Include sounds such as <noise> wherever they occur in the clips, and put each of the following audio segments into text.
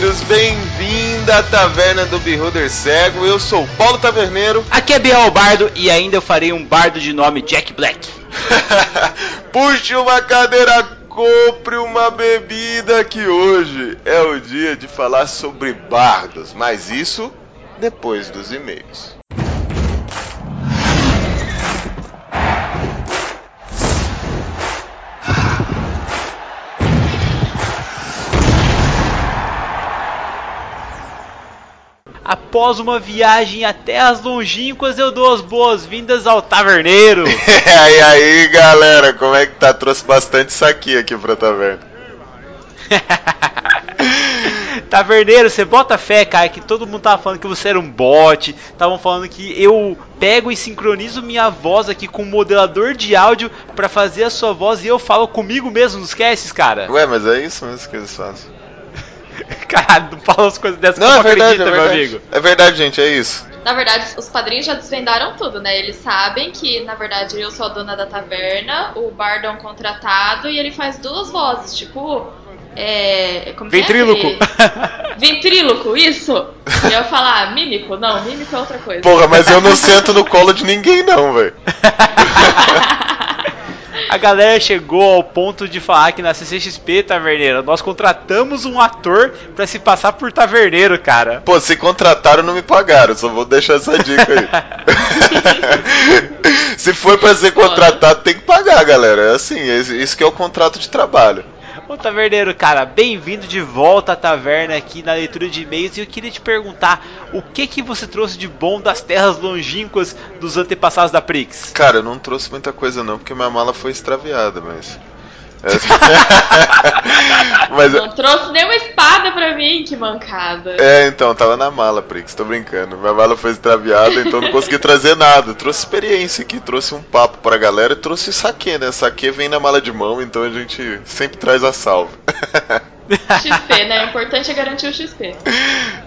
bem-vindo à Taverna do Beholder Cego. Eu sou o Paulo Taverneiro. <laughs> Aqui é Biel Bardo e ainda eu farei um bardo de nome Jack Black. <laughs> Puxe uma cadeira, compre uma bebida que hoje é o dia de falar sobre bardos, mas isso depois dos e-mails. Após uma viagem até as longínquas, eu dou as boas-vindas ao Taverneiro. <laughs> e aí, galera, como é que tá? Trouxe bastante saque aqui pra taverna. <laughs> Taverneiro, você bota fé, cara, que todo mundo tava falando que você era um bot. Estavam falando que eu pego e sincronizo minha voz aqui com um modelador de áudio para fazer a sua voz e eu falo comigo mesmo nos casts, cara. Ué, mas é isso mesmo que eles fazem. Caralho, não fala as coisas dessas não, que é verdade, acredita, é meu amigo. É verdade, gente, é isso. Na verdade, os padrinhos já desvendaram tudo, né? Eles sabem que, na verdade, eu sou a dona da taverna, o Bardo é um contratado e ele faz duas vozes, tipo. É. Como que é? Ventríloco. Ele- Ventríloco, isso! Eu ia falar mímico, não, mímico é outra coisa. Porra, mas eu não sento no colo de ninguém, não, velho. <laughs> A galera chegou ao ponto de falar que na CCXP, Taverneiro, nós contratamos um ator pra se passar por Taverneiro, cara. Pô, se contrataram, não me pagaram, só vou deixar essa dica aí. <laughs> se for pra ser contratado, tem que pagar, galera. É assim, é isso que é o contrato de trabalho. Ô Taverneiro, cara, bem-vindo de volta à taverna aqui na leitura de e-mails e eu queria te perguntar o que que você trouxe de bom das terras longínquas dos antepassados da Prix? Cara, eu não trouxe muita coisa não, porque minha mala foi extraviada, mas... <laughs> mas Não trouxe nenhuma espada pra mim, que mancada. É, então, tava na mala, Prix, tô brincando. Minha mala foi extraviada, então não consegui trazer nada. Trouxe experiência aqui, trouxe um papo pra galera e trouxe saque, né? Saque vem na mala de mão, então a gente sempre traz a salva. <laughs> XP, né? O importante é garantir o XP.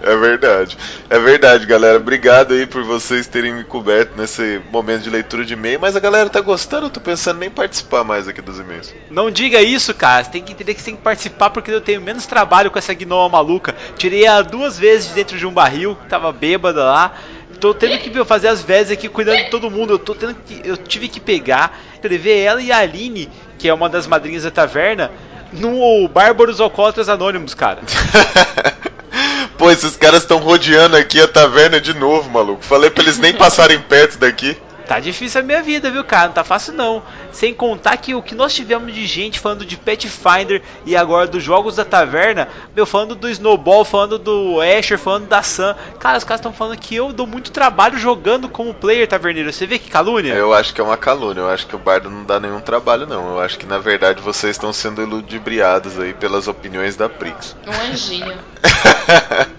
É verdade. É verdade, galera. Obrigado aí por vocês terem me coberto nesse momento de leitura de e-mail. Mas a galera tá gostando, eu tô pensando em nem participar mais aqui dos e-mails. Não diga isso, cara. Você tem que entender que você tem que participar porque eu tenho menos trabalho com essa gnoma maluca. Tirei ela duas vezes de dentro de um barril, tava bêbada lá. Tô tendo que fazer as vezes aqui cuidando de todo mundo. Eu tô tendo que. Eu tive que pegar, escrever ela e a Aline, que é uma das madrinhas da taverna, no Bárbaros Alcoólatras Anônimos, cara. <laughs> Pô, esses caras estão rodeando aqui a taverna de novo, maluco. Falei pra eles nem passarem perto daqui. Tá difícil a minha vida, viu, cara? Não tá fácil não. Sem contar que o que nós tivemos de gente falando de Pathfinder e agora dos jogos da taverna, meu, falando do Snowball, falando do Asher, falando da Sam. Cara, os caras estão falando que eu dou muito trabalho jogando como player taverneiro. Você vê que calúnia? Eu acho que é uma calúnia. Eu acho que o Bardo não dá nenhum trabalho, não. Eu acho que na verdade vocês estão sendo iludibriados aí pelas opiniões da Prix. Um anjinho. <laughs>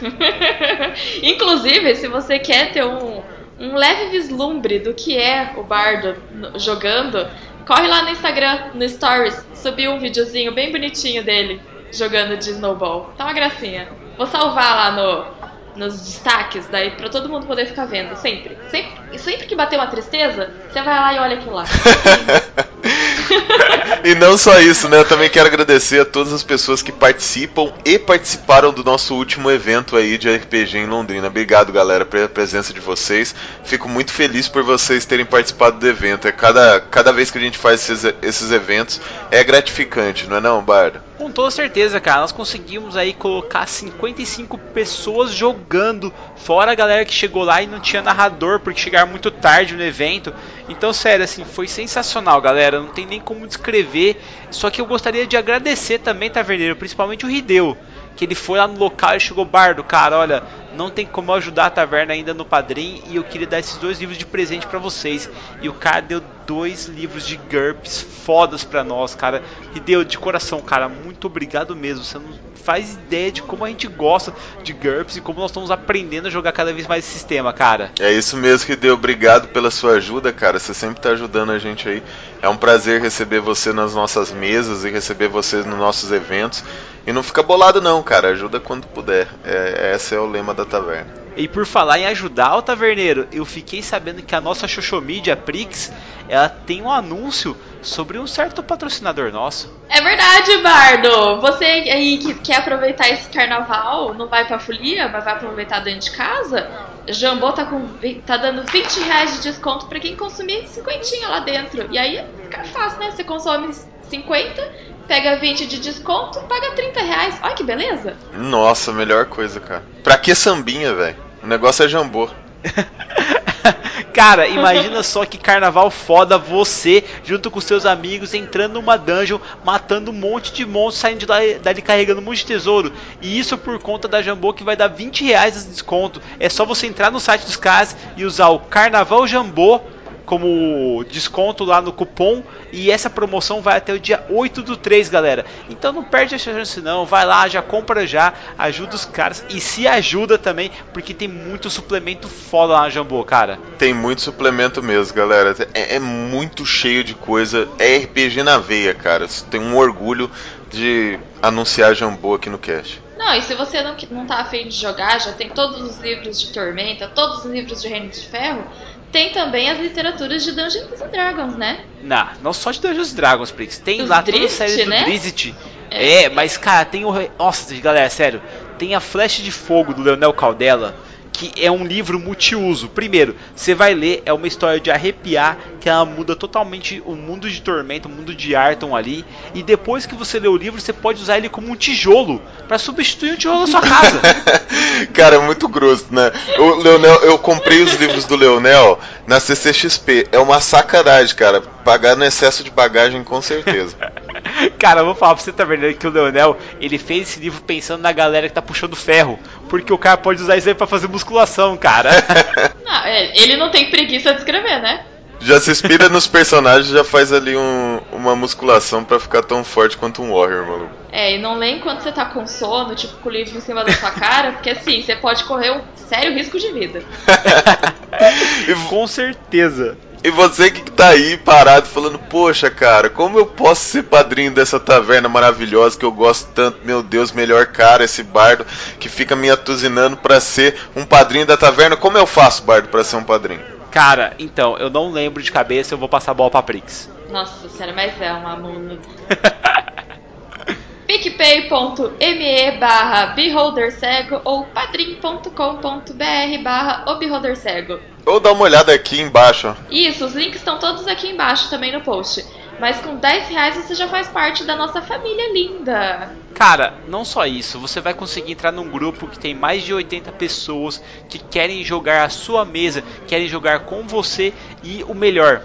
<laughs> Inclusive, se você quer ter um, um leve vislumbre do que é o Bardo jogando, corre lá no Instagram, no Stories, subiu um videozinho bem bonitinho dele jogando de Snowball. Tá uma gracinha. Vou salvar lá no nos destaques, daí pra todo mundo poder ficar vendo, sempre. Sempre, sempre que bater uma tristeza, você vai lá e olha aquilo lá. <laughs> <laughs> e não só isso, né? Eu também quero agradecer a todas as pessoas que participam e participaram do nosso último evento aí de RPG em Londrina. Obrigado, galera, pela presença de vocês. Fico muito feliz por vocês terem participado do evento. É cada, cada vez que a gente faz esses, esses eventos é gratificante, não é não, Bardo? Com toda certeza, cara. Nós conseguimos aí colocar 55 pessoas jogando, fora a galera que chegou lá e não tinha narrador porque chegaram muito tarde no evento. Então, sério, assim, foi sensacional, galera. Não tem nem como descrever. Só que eu gostaria de agradecer também, Taverneiro, principalmente o Hideo, que ele foi lá no local e chegou bardo, cara, olha, não tem como ajudar a taverna ainda no padrinho e eu queria dar esses dois livros de presente pra vocês. E o cara deu dois livros de GURPS fodas pra nós, cara. E deu de coração, cara, muito obrigado mesmo. Você não faz ideia de como a gente gosta de GURPS e como nós estamos aprendendo a jogar cada vez mais esse sistema, cara. É isso mesmo que deu. Obrigado pela sua ajuda, cara. Você sempre tá ajudando a gente aí. É um prazer receber você nas nossas mesas e receber você nos nossos eventos. E não fica bolado não, cara. Ajuda quando puder. É, esse é o lema da da taverna. E por falar em ajudar o taverneiro, eu fiquei sabendo que a nossa Xoxomídia Prix, ela tem um anúncio sobre um certo patrocinador nosso. É verdade, Bardo! Você aí que quer aproveitar esse carnaval, não vai pra folia, mas vai aproveitar dentro de casa, Jambô tá, com, tá dando 20 reais de desconto pra quem consumir 50 lá dentro. E aí fica fácil, né? Você consome 50, pega 20 de desconto, paga 30 reais. Olha que beleza! Nossa, melhor coisa, cara. Pra que sambinha, velho? O negócio é jambô. <laughs> Cara, imagina só que carnaval foda você, junto com seus amigos, entrando numa dungeon, matando um monte de monstros, saindo dali, dali carregando um monte de tesouro. E isso por conta da Jambô que vai dar 20 reais de desconto. É só você entrar no site dos caras e usar o Carnaval Jambô como desconto lá no cupom e essa promoção vai até o dia 8 do 3, galera. Então não perde essa chance não, vai lá, já compra já, ajuda os caras e se ajuda também, porque tem muito suplemento foda lá na Jambô, cara. Tem muito suplemento mesmo, galera. É, é muito cheio de coisa, é RPG na veia, cara. Tem um orgulho de anunciar Jambô aqui no cast. Não, e se você não, não tá afim de jogar, já tem todos os livros de Tormenta, todos os livros de Reino de Ferro, tem também as literaturas de Dungeons and Dragons, né? Não, não só de Dungeons and Dragons, Prix. Tem Os lá toda a série né? do Drizzt. É. é, mas cara, tem o. Nossa, galera, sério. Tem a Flecha de Fogo do Leonel Caldela que é um livro multiuso. Primeiro, você vai ler, é uma história de arrepiar, que ela muda totalmente o mundo de Tormenta, o mundo de Arton ali. E depois que você lê o livro, você pode usar ele como um tijolo para substituir o tijolo da sua casa. <laughs> Cara, é muito grosso, né? O Leonel, eu comprei os livros do Leonel na CCXP. É uma sacanagem, cara. Pagar no excesso de bagagem, com certeza. Cara, eu vou falar pra você, tá vendo que o Leonel, ele fez esse livro pensando na galera que tá puxando ferro. Porque o cara pode usar isso aí pra fazer musculação, cara. <laughs> Não, é, ele não tem preguiça de escrever, né? Já se inspira nos personagens já faz ali um, uma musculação para ficar tão forte quanto um Warrior, maluco. É, e não lê enquanto você tá com sono, tipo, com o livro em cima da sua cara, porque assim, você pode correr um sério risco de vida. <laughs> com certeza. E você que tá aí parado falando, poxa, cara, como eu posso ser padrinho dessa taverna maravilhosa que eu gosto tanto? Meu Deus, melhor cara esse bardo que fica me atuzinando para ser um padrinho da taverna. Como eu faço, bardo, para ser um padrinho? Cara, então, eu não lembro de cabeça, eu vou passar a bola pra Prix. Nossa senhora, mas é uma mano. picpay.me barra beholdercego ou padrim.com.br barra o beholdercego. Ou dá uma olhada aqui embaixo. Isso, os links estão todos aqui embaixo também no post. Mas com 10 reais você já faz parte da nossa família linda. Cara, não só isso, você vai conseguir entrar num grupo que tem mais de 80 pessoas que querem jogar a sua mesa, querem jogar com você e o melhor,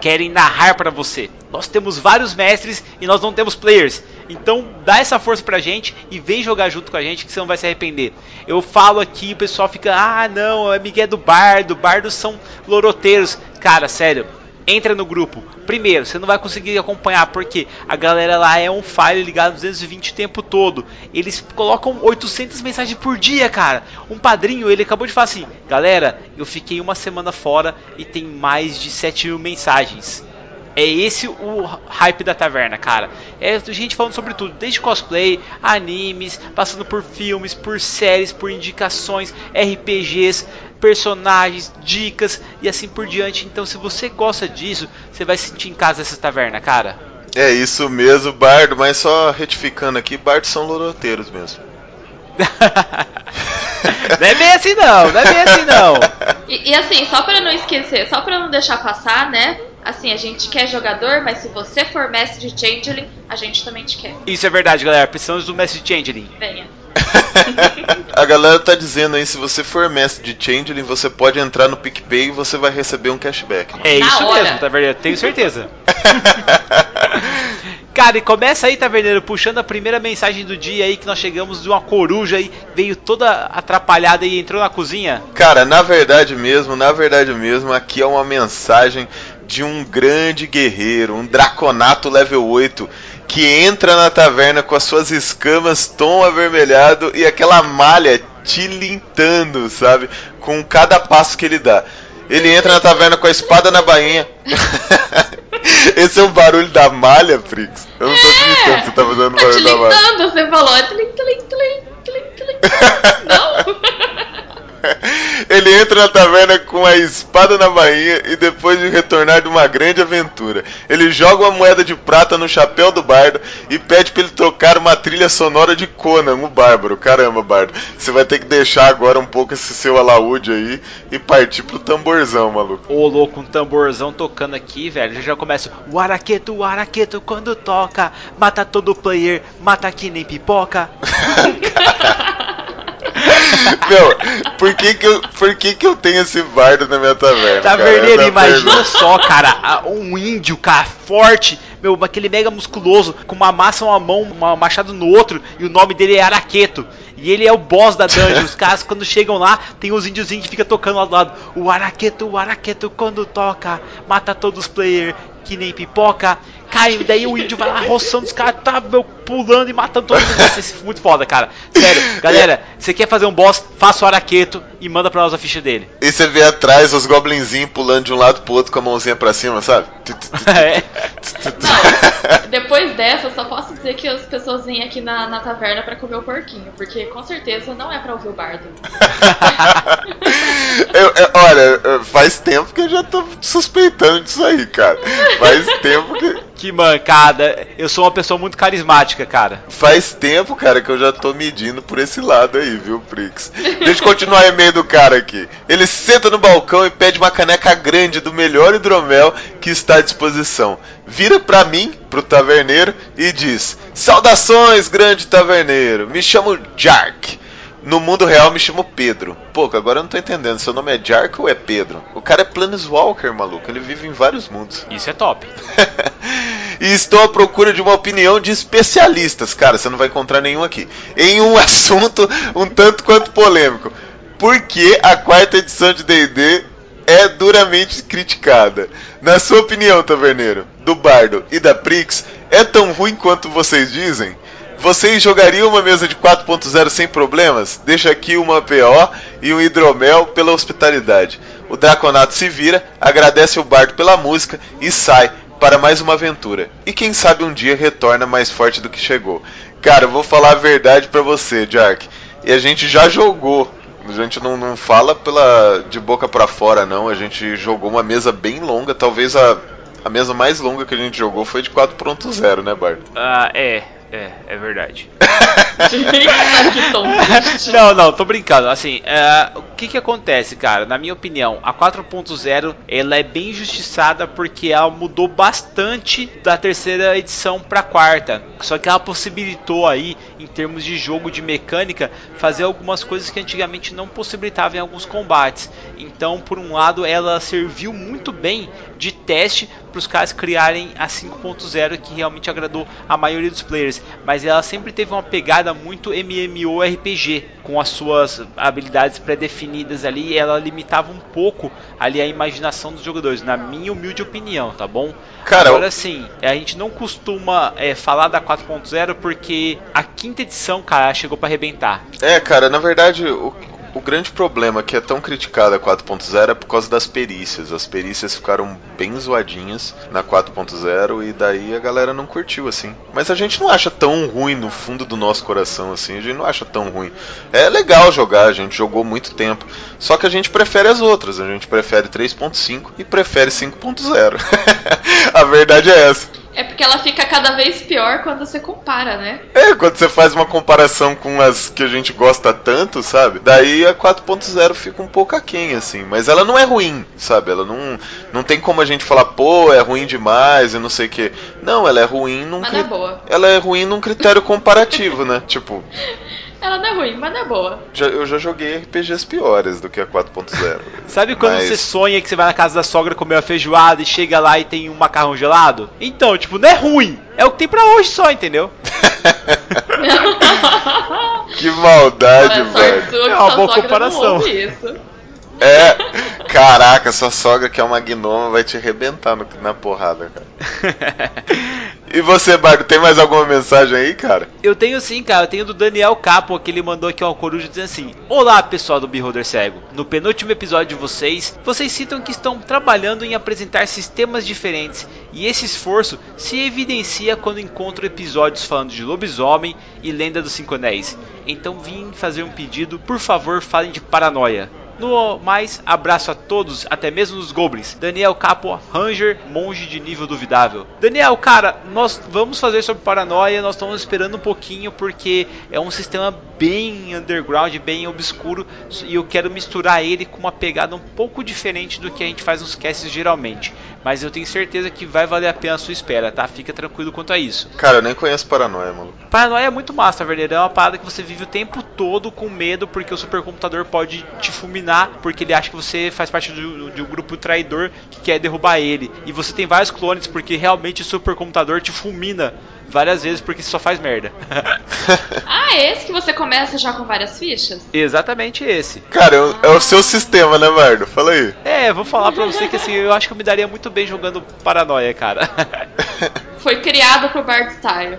querem narrar para você. Nós temos vários mestres e nós não temos players. Então dá essa força pra gente e vem jogar junto com a gente que você não vai se arrepender. Eu falo aqui, o pessoal fica, ah não, é Miguel do Bardo, Bardos são loroteiros. Cara, sério, entra no grupo. Primeiro, você não vai conseguir acompanhar porque a galera lá é um file ligado 220 o tempo todo. Eles colocam 800 mensagens por dia, cara. Um padrinho, ele acabou de falar assim: galera, eu fiquei uma semana fora e tem mais de 7 mil mensagens. É esse o hype da taverna, cara. É gente falando sobre tudo, desde cosplay, animes, passando por filmes, por séries, por indicações, RPGs, personagens, dicas e assim por diante. Então, se você gosta disso, você vai sentir em casa essa taverna, cara. É isso mesmo, Bardo, mas só retificando aqui, Bardos são loroteiros mesmo. <laughs> não é bem assim não, não é bem assim não. E, e assim, só para não esquecer, só para não deixar passar, né? Assim, a gente quer jogador, mas se você for mestre de Changeling, a gente também te quer. Isso é verdade, galera. Precisamos do mestre de Changeling. Venha. <laughs> <laughs> a galera tá dizendo aí, se você for mestre de Changeling, você pode entrar no PicPay e você vai receber um cashback. É isso mesmo, tá verdade? Tenho certeza. <laughs> Cara, e começa aí, Taverneiro, puxando a primeira mensagem do dia aí que nós chegamos de uma coruja aí, veio toda atrapalhada e entrou na cozinha. Cara, na verdade mesmo, na verdade mesmo, aqui é uma mensagem de um grande guerreiro, um draconato level 8, que entra na taverna com as suas escamas tom avermelhado e aquela malha tilintando, sabe? Com cada passo que ele dá. Ele entra na taverna com a espada na bainha. <laughs> Esse é o barulho da malha, Frix. Eu não tô acreditando que você tá fazendo tá barulho da malha. Você falou. É tlim, tlim, tlim, tlim, tlim. <laughs> Não? <laughs> Ele entra na taverna com a espada na bainha e depois de retornar de uma grande aventura, ele joga uma moeda de prata no chapéu do bardo e pede para ele tocar uma trilha sonora de Conan, o bárbaro. Caramba, bardo, você vai ter que deixar agora um pouco esse seu alaúde aí e partir pro tamborzão, maluco. Ô, louco, um tamborzão tocando aqui, velho. Já já começa o araqueto, o araqueto quando toca, mata todo player, mata que nem pipoca. <laughs> <laughs> <laughs> Meu, por que que, eu, por que que eu tenho esse bardo na minha taverna? Taverneiro, cara? Essa imagina só, cara, um índio, cara, forte, meu, aquele mega musculoso, com uma massa uma mão, um machado no outro, e o nome dele é Araqueto. E ele é o boss da dungeon. Os caras, quando chegam lá, tem os índiozinhos que fica tocando lá do lado. O Araqueto, o Araqueto, quando toca, mata todos os players que nem pipoca. Cai, daí o índio vai lá roçando os caras, tá, meu, pulando e matando todo mundo. Vai ser muito foda, cara. Sério, galera, você quer fazer um boss, faça o Araqueto e manda pra nós a ficha dele. E você vê atrás os goblinzinhos pulando de um lado pro outro com a mãozinha pra cima, sabe? É. Não, depois dessa, eu só posso dizer que as pessoas vêm aqui na, na taverna pra comer o porquinho, porque com certeza não é pra ouvir o bardo. <laughs> Eu- eu- olha, faz tempo que eu já tô suspeitando disso aí, cara. Faz tempo que. Que mancada. Eu sou uma pessoa muito carismática, cara. Faz tempo, cara, que eu já tô medindo por esse lado aí, viu, Prix? Deixa eu continuar o e-mail do cara aqui. Ele senta no balcão e pede uma caneca grande do melhor hidromel que está à disposição. Vira pra mim, pro taverneiro, e diz: Saudações, grande taverneiro. Me chamo Jark. No mundo real me chamo Pedro. Pô, agora eu não tô entendendo. Seu nome é Jark ou é Pedro? O cara é Planeswalker, maluco. Ele vive em vários mundos. Isso é top. <laughs> e estou à procura de uma opinião de especialistas, cara, você não vai encontrar nenhum aqui, em um <laughs> assunto um tanto quanto polêmico. Por que a quarta edição de D&D é duramente criticada? Na sua opinião, taverneiro, do Bardo e da Prix, é tão ruim quanto vocês dizem? Vocês jogariam uma mesa de 4.0 sem problemas? Deixa aqui uma PO e um hidromel pela hospitalidade. O Draconato se vira, agradece o Bardo pela música e sai para mais uma aventura. E quem sabe um dia retorna mais forte do que chegou. Cara, eu vou falar a verdade pra você, Jark. E a gente já jogou. A gente não, não fala pela de boca pra fora, não. A gente jogou uma mesa bem longa. Talvez a, a mesa mais longa que a gente jogou foi de 4.0, né, Bardo? Ah, é. É, é verdade. <laughs> Não, não, tô brincando. Assim, é, o que que acontece, cara? Na minha opinião, a 4.0 ela é bem injustiçada porque ela mudou bastante da terceira edição pra quarta. Só que ela possibilitou aí, em termos de jogo de mecânica, fazer algumas coisas que antigamente não possibilitavam em alguns combates. Então, por um lado, ela serviu muito bem de teste para os caras criarem a 5.0 que realmente agradou a maioria dos players, mas ela sempre teve uma pegada muito MMORPG com as suas habilidades pré-definidas ali, e ela limitava um pouco ali a imaginação dos jogadores, na minha humilde opinião, tá bom? Cara, Agora sim, a gente não costuma é, falar da 4.0 porque a quinta edição, cara, chegou para arrebentar. É, cara, na verdade, o, o grande problema que é tão criticada a 4.0 é por causa das perícias. As perícias ficaram bem zoadinhas na 4.0 e daí a galera não curtiu, assim. Mas a gente não acha tão ruim no fundo do nosso coração, assim. A gente não acha tão ruim. É legal jogar, a gente jogou muito tempo. Só que a gente prefere as outras. A gente prefere 3.5 e prefere 5.0. <laughs> a verdade é essa. É porque ela fica cada vez pior quando você compara, né? É, quando você faz uma comparação com as que a gente gosta tanto, sabe? Daí a 4.0 fica um pouco aquém, assim. Mas ela não é ruim, sabe? Ela não, não tem como a gente falar, pô, é ruim demais e não sei o quê. Não, ela é ruim num Mas cri- é boa. Ela é ruim num critério comparativo, né? <laughs> Tipo, Ela não é ruim, mas não é boa. já- eu já joguei RPGs piores do que a 4.0. <laughs> Sabe quando Mas- você sonha que você vai na casa da sogra comer uma feijoada e chega lá e tem um macarrão gelado? Então, tipo, não é ruim. É o que tem pra hoje só, entendeu? <laughs> que maldade, velho. É uma boa comparação. É, caraca, sua sogra que é uma gnoma vai te arrebentar no- na porrada, cara. <laughs> E você, Bardo, tem mais alguma mensagem aí, cara? Eu tenho sim, cara. Eu tenho do Daniel Capo, que ele mandou aqui uma coruja dizendo assim: Olá, pessoal do Beholder Cego. No penúltimo episódio de vocês, vocês citam que estão trabalhando em apresentar sistemas diferentes. E esse esforço se evidencia quando encontro episódios falando de lobisomem e lenda dos Cinco Anéis. Então vim fazer um pedido, por favor, falem de paranoia. No mais, abraço a todos, até mesmo os goblins. Daniel Capo, Ranger, monge de nível duvidável. Daniel, cara, nós vamos fazer sobre paranoia, nós estamos esperando um pouquinho porque é um sistema bem underground, bem obscuro e eu quero misturar ele com uma pegada um pouco diferente do que a gente faz nos casts geralmente. Mas eu tenho certeza que vai valer a pena a sua espera, tá? Fica tranquilo quanto a isso. Cara, eu nem conheço paranoia, mano. Paranoia é muito massa, verdade? É uma parada que você vive o tempo todo com medo porque o supercomputador pode te fulminar porque ele acha que você faz parte de, de um grupo traidor que quer derrubar ele. E você tem vários clones porque realmente o supercomputador te fulmina várias vezes porque só faz merda. <laughs> ah, é esse que você começa já com várias fichas? Exatamente esse. Cara, é, é o seu sistema, né, Bardo? Fala aí. É, vou falar pra você que assim, eu acho que eu me daria muito bem jogando Paranoia, cara. <laughs> Foi criado pro Bard Style.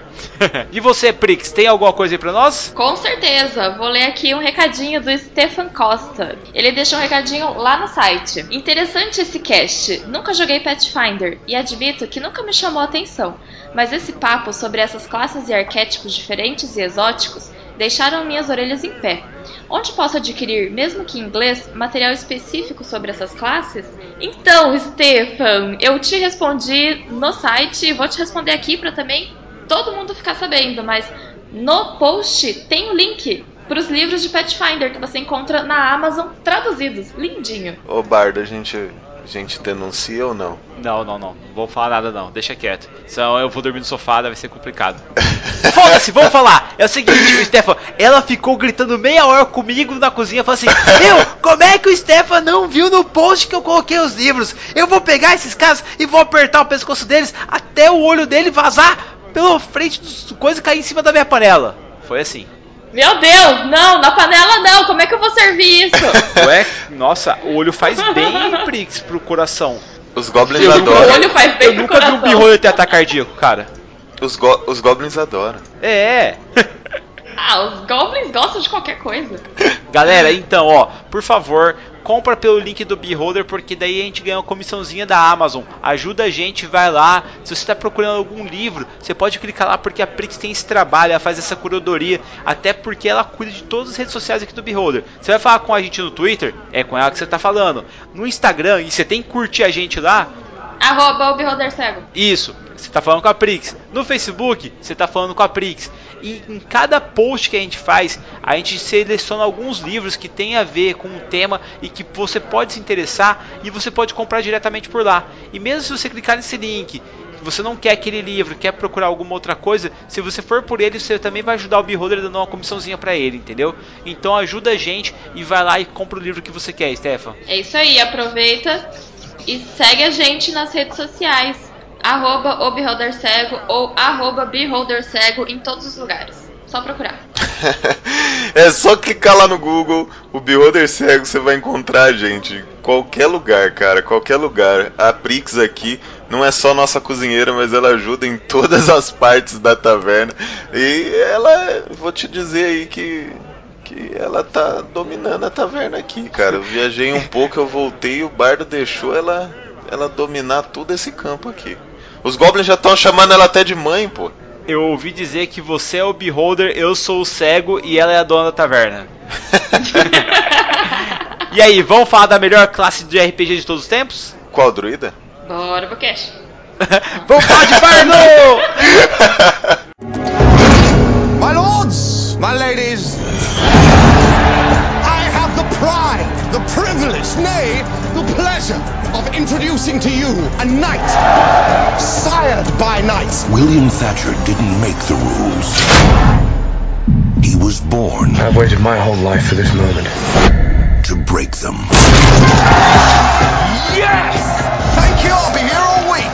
e você, Prix, tem alguma coisa aí pra nós? Com certeza. Vou ler aqui um recadinho do Stefan Costa. Ele deixou um recadinho lá no site. Interessante esse cast. Nunca joguei Pathfinder e admito que nunca me chamou a atenção. Mas esse papo sobre essas classes e arquétipos diferentes e exóticos deixaram minhas orelhas em pé. Onde posso adquirir, mesmo que em inglês, material específico sobre essas classes? Então, Stefan, eu te respondi no site e vou te responder aqui para também todo mundo ficar sabendo, mas no post tem o link para os livros de Pathfinder que você encontra na Amazon traduzidos. Lindinho. Ô Bardo, a gente a gente denuncia ou não? Não, não, não. Não vou falar nada não. Deixa quieto. Senão eu vou dormir no sofá, vai ser complicado. <laughs> Foda-se, vamos falar. É o seguinte, Stefan, ela ficou gritando meia hora comigo na cozinha, falando assim: Meu, como é que o Stefan não viu no post que eu coloquei os livros? Eu vou pegar esses caras e vou apertar o pescoço deles até o olho dele vazar pela frente dos coisas e cair em cima da minha panela. Foi assim. Meu Deus, não, na panela não, como é que eu vou servir isso? <laughs> Ué, nossa, o olho faz bem, Prix, pro coração. Os goblins adoram. O olho faz bem eu nunca vi um birrolho ter ataque cardíaco, cara. Os, go os goblins adoram. É. ah, os goblins gostam de qualquer coisa. <laughs> Galera, então, ó, por favor, compra pelo link do Beholder, porque daí a gente ganha uma comissãozinha da Amazon. Ajuda a gente, vai lá. Se você está procurando algum livro, você pode clicar lá, porque a Prix tem esse trabalho, ela faz essa curadoria, até porque ela cuida de todas as redes sociais aqui do Beholder. Você vai falar com a gente no Twitter, é com ela que você está falando. No Instagram, e você tem que curtir a gente lá, Arroba o Beholder Cego. Isso, você está falando com a Prix. No Facebook, você está falando com a Prix. E em cada post que a gente faz, a gente seleciona alguns livros que tem a ver com o tema e que você pode se interessar e você pode comprar diretamente por lá. E mesmo se você clicar nesse link, você não quer aquele livro, quer procurar alguma outra coisa, se você for por ele, você também vai ajudar o Beholder dando uma comissãozinha para ele, entendeu? Então ajuda a gente e vai lá e compra o livro que você quer, Stefan. É isso aí, aproveita e segue a gente nas redes sociais. Arroba o Beholder Cego ou arroba Beholder Cego em todos os lugares. Só procurar. <laughs> é só clicar lá no Google, o Beholder Cego, você vai encontrar a gente. Qualquer lugar, cara, qualquer lugar. A Prix aqui não é só nossa cozinheira, mas ela ajuda em todas as partes da taverna. E ela, vou te dizer aí que que ela tá dominando a taverna aqui, cara. Eu viajei um pouco, eu voltei e o bardo deixou ela ela dominar todo esse campo aqui. Os goblins já estão chamando ela até de mãe, pô. Eu ouvi dizer que você é o beholder, eu sou o cego e ela é a dona da taverna. <laughs> e aí, vamos falar da melhor classe de RPG de todos os tempos? Qual druida? Bora pro cash. <laughs> vamos falar de Bardo! My lords, my ladies, I have the pride, the privilege, nay, the pleasure of introducing to you a knight, sired by knights. William Thatcher didn't make the rules. He was born. I've waited my whole life for this moment. To break them. Yes! Thank you, I'll be here all week.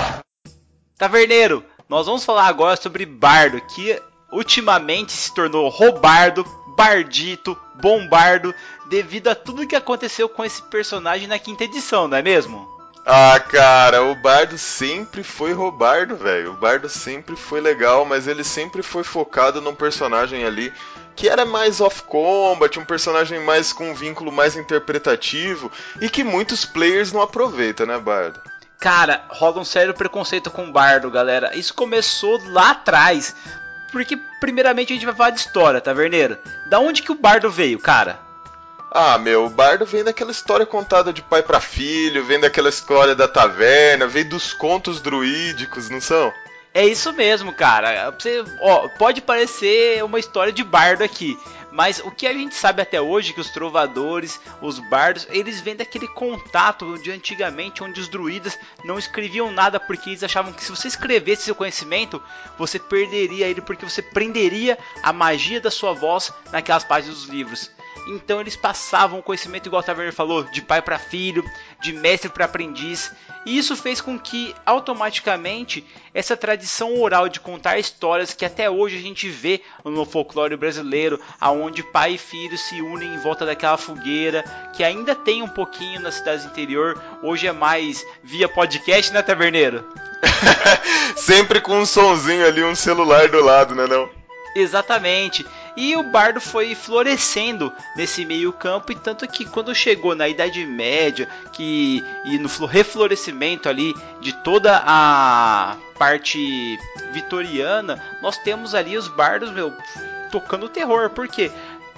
Taverneiro, nós vamos falar agora sobre Bardo, que ultimamente se tornou Robardo, Bardito, Bombardo, devido a tudo que aconteceu com esse personagem na quinta edição, não é mesmo? Ah, cara, o Bardo sempre foi roubardo, velho. O Bardo sempre foi legal, mas ele sempre foi focado num personagem ali que era mais off-combat, um personagem mais com um vínculo mais interpretativo e que muitos players não aproveitam, né, Bardo? Cara, rola um sério preconceito com o Bardo, galera. Isso começou lá atrás. Porque, primeiramente, a gente vai falar de história, taverneiro. Da onde que o Bardo veio, cara? Ah, meu, o Bardo vem daquela história contada de pai para filho, vem daquela história da taverna, vem dos contos druídicos, não são? É isso mesmo, cara. Você, ó, pode parecer uma história de bardo aqui, mas o que a gente sabe até hoje é que os trovadores, os bardos, eles vêm daquele contato de antigamente onde os druidas não escreviam nada porque eles achavam que se você escrevesse seu conhecimento, você perderia ele porque você prenderia a magia da sua voz naquelas páginas dos livros. Então eles passavam o conhecimento, igual o Taverner falou, de pai para filho, de mestre para aprendiz. E isso fez com que automaticamente essa tradição oral de contar histórias que até hoje a gente vê no folclore brasileiro, aonde pai e filho se unem em volta daquela fogueira, que ainda tem um pouquinho nas cidades interior, hoje é mais via podcast, né, Taverneiro? <laughs> Sempre com um sonzinho ali, um celular do lado, né não? Exatamente. E o bardo foi florescendo nesse meio campo, e tanto que quando chegou na Idade Média, que e no reflorescimento ali de toda a parte vitoriana, nós temos ali os bardos, meu, tocando terror, porque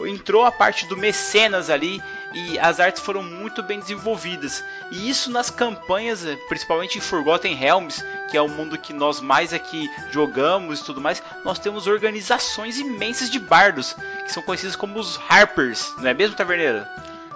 entrou a parte do mecenas ali e as artes foram muito bem desenvolvidas. E isso nas campanhas, eh, principalmente em Forgotten Realms, que é o mundo que nós mais aqui jogamos e tudo mais, nós temos organizações imensas de bardos, que são conhecidas como os Harpers, não é mesmo, Taverneiro?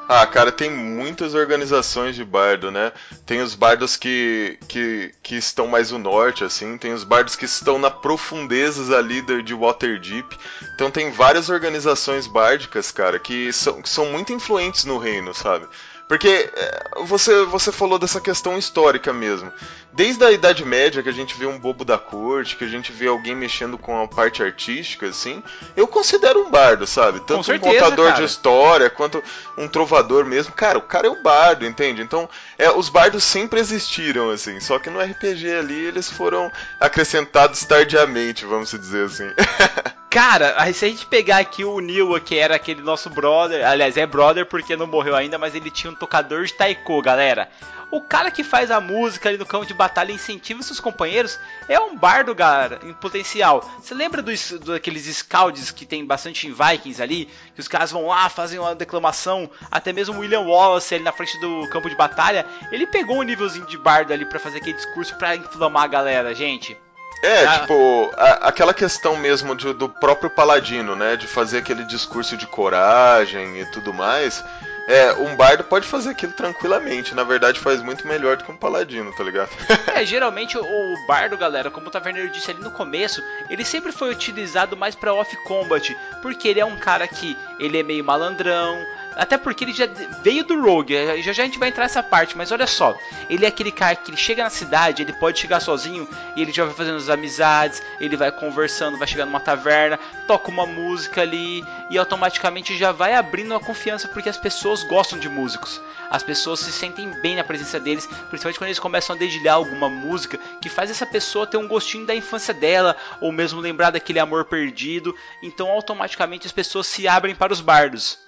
Ah, cara, tem muitas organizações de bardo, né? Tem os bardos que, que, que estão mais no norte, assim, tem os bardos que estão na profundezas ali de, de Waterdeep. Então tem várias organizações bárdicas, cara, que são, que são muito influentes no reino, sabe? Porque é, você, você falou dessa questão histórica mesmo. Desde a Idade Média, que a gente vê um bobo da corte, que a gente vê alguém mexendo com a parte artística, assim, eu considero um bardo, sabe? Tanto certeza, um contador cara. de história, quanto um trovador mesmo. Cara, o cara é o bardo, entende? Então, é, os bardos sempre existiram, assim, só que no RPG ali eles foram acrescentados tardiamente, vamos dizer assim. <laughs> Cara, se a gente pegar aqui o Neil, que era aquele nosso brother, aliás, é brother porque não morreu ainda, mas ele tinha um tocador de taiko, galera. O cara que faz a música ali no campo de batalha incentiva seus companheiros é um bardo, galera, em potencial. Você lembra dos, daqueles scouts que tem bastante em Vikings ali? Que os caras vão lá, fazem uma declamação. Até mesmo William Wallace ali na frente do campo de batalha, ele pegou um nívelzinho de bardo ali para fazer aquele discurso para inflamar a galera, gente. É, ah. tipo, a, aquela questão mesmo de, do próprio paladino, né? De fazer aquele discurso de coragem e tudo mais. É, um bardo pode fazer aquilo tranquilamente. Na verdade, faz muito melhor do que um paladino, tá ligado? <laughs> é, geralmente o bardo, galera, como o Taverneiro disse ali no começo, ele sempre foi utilizado mais para off-combat. Porque ele é um cara que ele é meio malandrão, até porque ele já veio do Rogue, já já a gente vai entrar nessa parte, mas olha só, ele é aquele cara que ele chega na cidade, ele pode chegar sozinho e ele já vai fazendo as amizades, ele vai conversando, vai chegar numa taverna, toca uma música ali e automaticamente já vai abrindo a confiança porque as pessoas gostam de músicos. As pessoas se sentem bem na presença deles, principalmente quando eles começam a dedilhar alguma música que faz essa pessoa ter um gostinho da infância dela, ou mesmo lembrar daquele amor perdido. Então, automaticamente as pessoas se abrem para os bardos.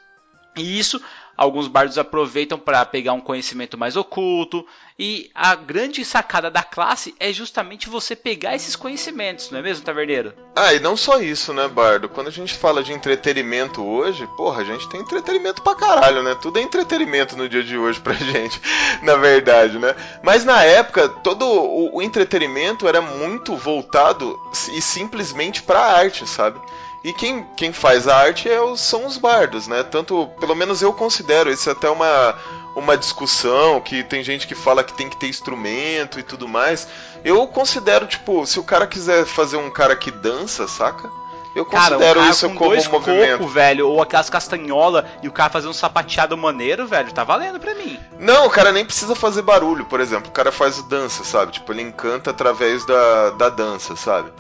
E isso alguns bardos aproveitam para pegar um conhecimento mais oculto. E a grande sacada da classe é justamente você pegar esses conhecimentos, não é mesmo, Taverneiro? Ah, e não só isso, né, Bardo? Quando a gente fala de entretenimento hoje, porra, a gente tem entretenimento pra caralho, né? Tudo é entretenimento no dia de hoje pra <laughs> gente, na verdade, né? Mas na época, todo o, entretenimento era muito voltado e simplesmente pra arte, sabe? E quem, quem faz a arte é os, são os bardos, né? Tanto, pelo menos eu considero, isso até uma, uma discussão, que tem gente que fala que tem que ter instrumento e tudo mais. Eu considero, tipo, se o cara quiser fazer um cara que dança, saca? Eu considero cara, isso como dois um movimento. Coco, velho, ou aquelas castanholas e o cara fazer um sapateado maneiro, velho, tá valendo pra mim. Não, o cara nem precisa fazer barulho, por exemplo. O cara faz dança, sabe? Tipo, ele encanta através da, da dança, sabe?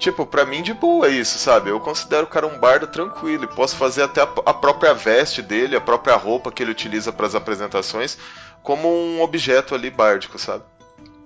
Tipo, pra mim de boa isso, sabe? Eu considero o cara um bardo tranquilo e posso fazer até a, própria veste dele, a própria roupa que ele utiliza para as apresentações, como um objeto ali bárdico, sabe?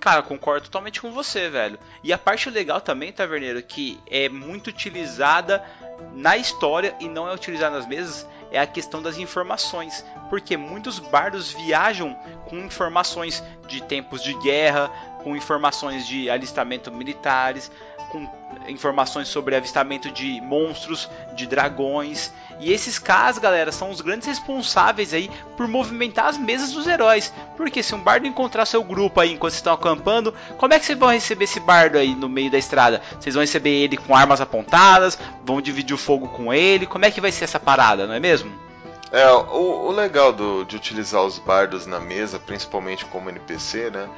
Cara, concordo totalmente com você, velho. E a parte legal também, Taverneiro, que é muito utilizada na história e não é utilizada nas mesas, é a questão das informações. Porque muitos bardos viajam com informações de tempos de guerra, com informações de alistamento militares, com informações sobre avistamento de monstros, de dragões. E esses caras, galera, são os grandes responsáveis aí por movimentar as mesas dos heróis. Porque se um bardo encontrar seu grupo aí enquanto estão acampando, como é que vocês vão receber esse bardo aí no meio da estrada? Vocês vão receber ele com armas apontadas? Vão dividir o fogo com ele? Como é que vai ser essa parada, não é mesmo? É, o, o legal do, de utilizar os bardos na mesa, principalmente como NPC, né?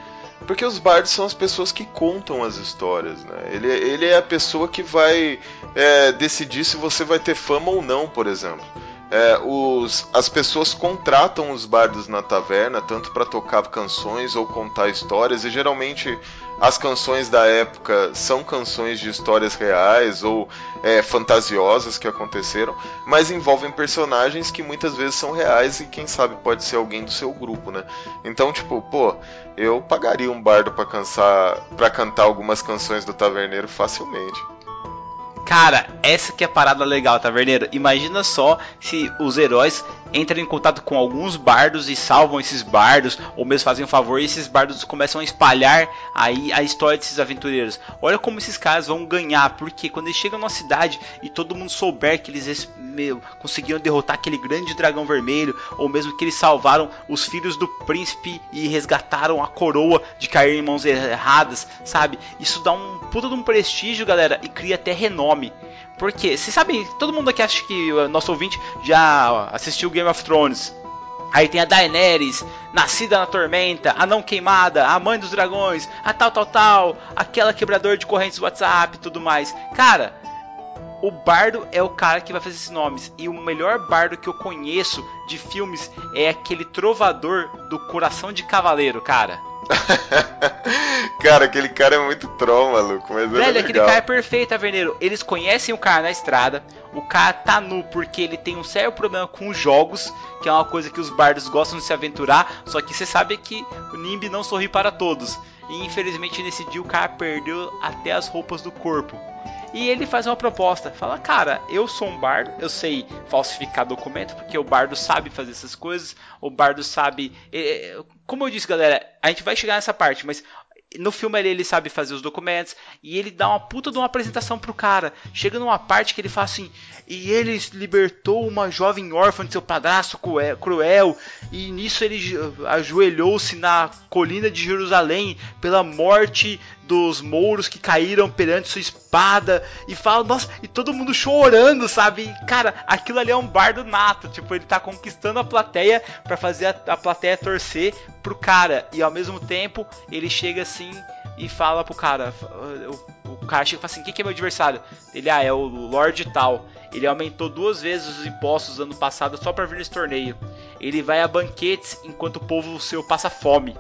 Porque os bardos são as pessoas que contam as histórias, né? Ele, ele é a pessoa que vai é, decidir se você vai ter fama ou não, por exemplo. É, os, as pessoas contratam os bardos na taverna tanto para tocar canções ou contar histórias e geralmente as canções da época são canções de histórias reais ou é, fantasiosas que aconteceram, mas envolvem personagens que muitas vezes são reais e quem sabe pode ser alguém do seu grupo, né? Então, tipo, pô, eu pagaria um bardo para cansar, para cantar algumas canções do Taverneiro facilmente. Cara, essa que é a parada legal, Taverneiro. Imagina só se os heróis entram em contato com alguns bardos e salvam esses bardos, ou mesmo fazem um favor e esses bardos começam a espalhar aí a história desses aventureiros. Olha como esses caras vão ganhar, porque quando eles chegam na cidade e todo mundo souber que eles meu, conseguiram derrotar aquele grande dragão vermelho, ou mesmo que eles salvaram os filhos do príncipe e resgataram a coroa de cair em mãos erradas, sabe? Isso dá um puta de um prestígio, galera, e cria até renome. Porque, vocês sabem, todo mundo aqui acha que o nosso ouvinte já assistiu Game of Thrones. Aí tem a Daenerys, nascida na tormenta, a não queimada, a mãe dos dragões, a tal, tal, tal, aquela quebrador de correntes do WhatsApp e tudo mais. Cara, o bardo é o cara que vai fazer esses nomes. E o melhor bardo que eu conheço de filmes é aquele trovador do coração de cavaleiro, cara. <laughs> cara, aquele cara é muito troll, maluco. Mas é Velho, aquele cara é perfeito, Taverneiro. Eles conhecem o cara na estrada. O cara tá nu porque ele tem um sério problema com jogos, que é uma coisa que os bardos gostam de se aventurar. Só que você sabe que o Nimbi não sorri para todos. E infelizmente nesse dia o cara perdeu até as roupas do corpo. E ele faz uma proposta, fala: "Cara, eu sou um bardo, eu sei falsificar documento porque o bardo sabe fazer essas coisas, o bardo sabe, é, como eu disse, galera, a gente vai chegar nessa parte, mas no filme ele, ele sabe fazer os documentos e ele dá uma puta de uma apresentação pro cara. Chega numa parte que ele fala assim: e ele libertou uma jovem órfã de seu padrasto cruel, e nisso ele ajoelhou-se na colina de Jerusalém pela morte dos mouros que caíram perante sua espada e fala, nossa, e todo mundo chorando, sabe? E, cara, aquilo ali é um bardo nato, tipo, ele tá conquistando a plateia para fazer a, a plateia torcer pro cara e ao mesmo tempo ele chega assim e fala pro cara, o, o cara chega e fala assim, quem que é meu adversário? Ele, ah, é o Lorde tal. Ele aumentou duas vezes os impostos ano passado só para vir nesse torneio. Ele vai a banquetes enquanto o povo seu passa fome.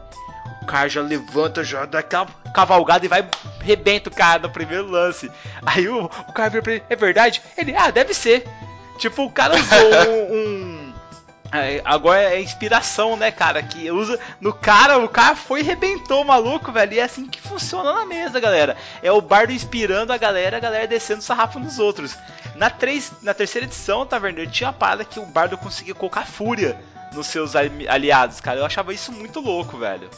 O cara já levanta, já dá aquela cavalgada e vai rebenta o cara no primeiro lance. Aí o, o cara vira pra ele, é verdade? Ele, ah, deve ser. Tipo, o cara usou <laughs> um, um é, agora é inspiração, né, cara? Que usa no cara, o cara foi e rebentou o maluco, velho. E é assim que funciona na mesa, galera. É o bardo inspirando a galera, a galera descendo o sarrafo nos outros. Na, três, na terceira edição, tá vendo? Tinha uma parada que o bardo conseguia colocar fúria nos seus aliados, cara. Eu achava isso muito louco, velho.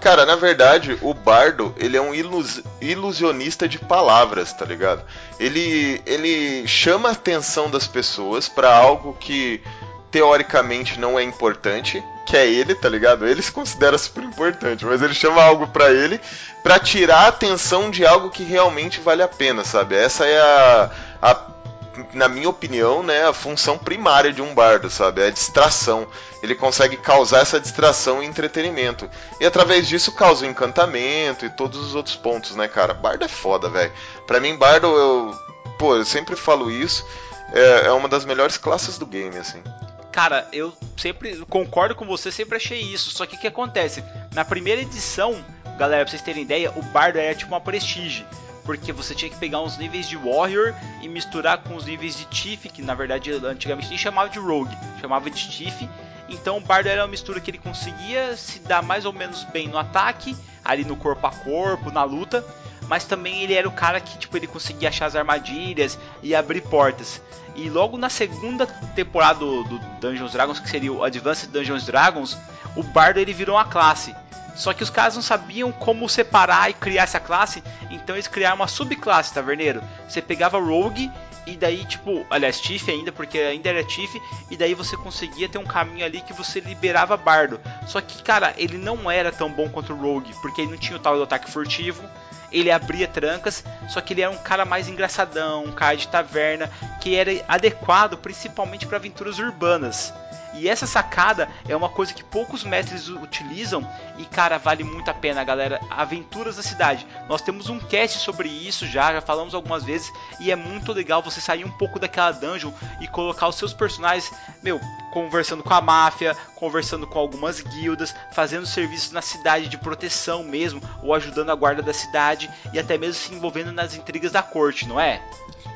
Cara, na verdade, o bardo, ele é um ilus ilusionista de palavras, tá ligado? Ele, ele chama a atenção das pessoas para algo que teoricamente não é importante, que é ele, tá ligado? Ele se considera super importante, mas ele chama algo para ele para tirar a atenção de algo que realmente vale a pena, sabe? Essa é a, a na minha opinião, né, a função primária de um bardo, sabe? É a distração. Ele consegue causar essa distração e entretenimento. E através disso causa o encantamento e todos os outros pontos, né, cara? Bardo é foda, velho. Pra mim, bardo, eu. Pô, eu sempre falo isso. É, é uma das melhores classes do game, assim. Cara, eu sempre concordo com você, sempre achei isso. Só que o que acontece? Na primeira edição, galera, pra vocês terem ideia, o bardo era tipo uma prestige. Porque você tinha que pegar uns níveis de Warrior e misturar com os níveis de Tiff, que na verdade antigamente nem chamava de Rogue, chamava de Tiff. Então o bardo era uma mistura que ele conseguia se dar mais ou menos bem no ataque, ali no corpo a corpo, na luta, mas também ele era o cara que tipo ele conseguia achar as armadilhas e abrir portas. E logo na segunda temporada do, do Dungeons Dragons, que seria o Advanced Dungeons Dragons, o bardo ele virou uma classe. Só que os caras não sabiam como separar e criar essa classe, então eles criaram uma subclasse, taverneiro. Você pegava Rogue e daí, tipo, aliás, Tiff ainda, porque ainda era Tiff, e daí você conseguia ter um caminho ali que você liberava Bardo. Só que, cara, ele não era tão bom quanto o Rogue, porque ele não tinha o tal do ataque furtivo, ele abria trancas, só que ele era um cara mais engraçadão, um cara de taverna, que era adequado principalmente para aventuras urbanas. E essa sacada é uma coisa que poucos mestres utilizam e cara, vale muito a pena, galera. Aventuras da cidade. Nós temos um cast sobre isso já, já falamos algumas vezes e é muito legal você sair um pouco daquela dungeon e colocar os seus personagens, meu, conversando com a máfia, conversando com algumas guildas, fazendo serviços na cidade de proteção mesmo, ou ajudando a guarda da cidade e até mesmo se envolvendo nas intrigas da corte, não é?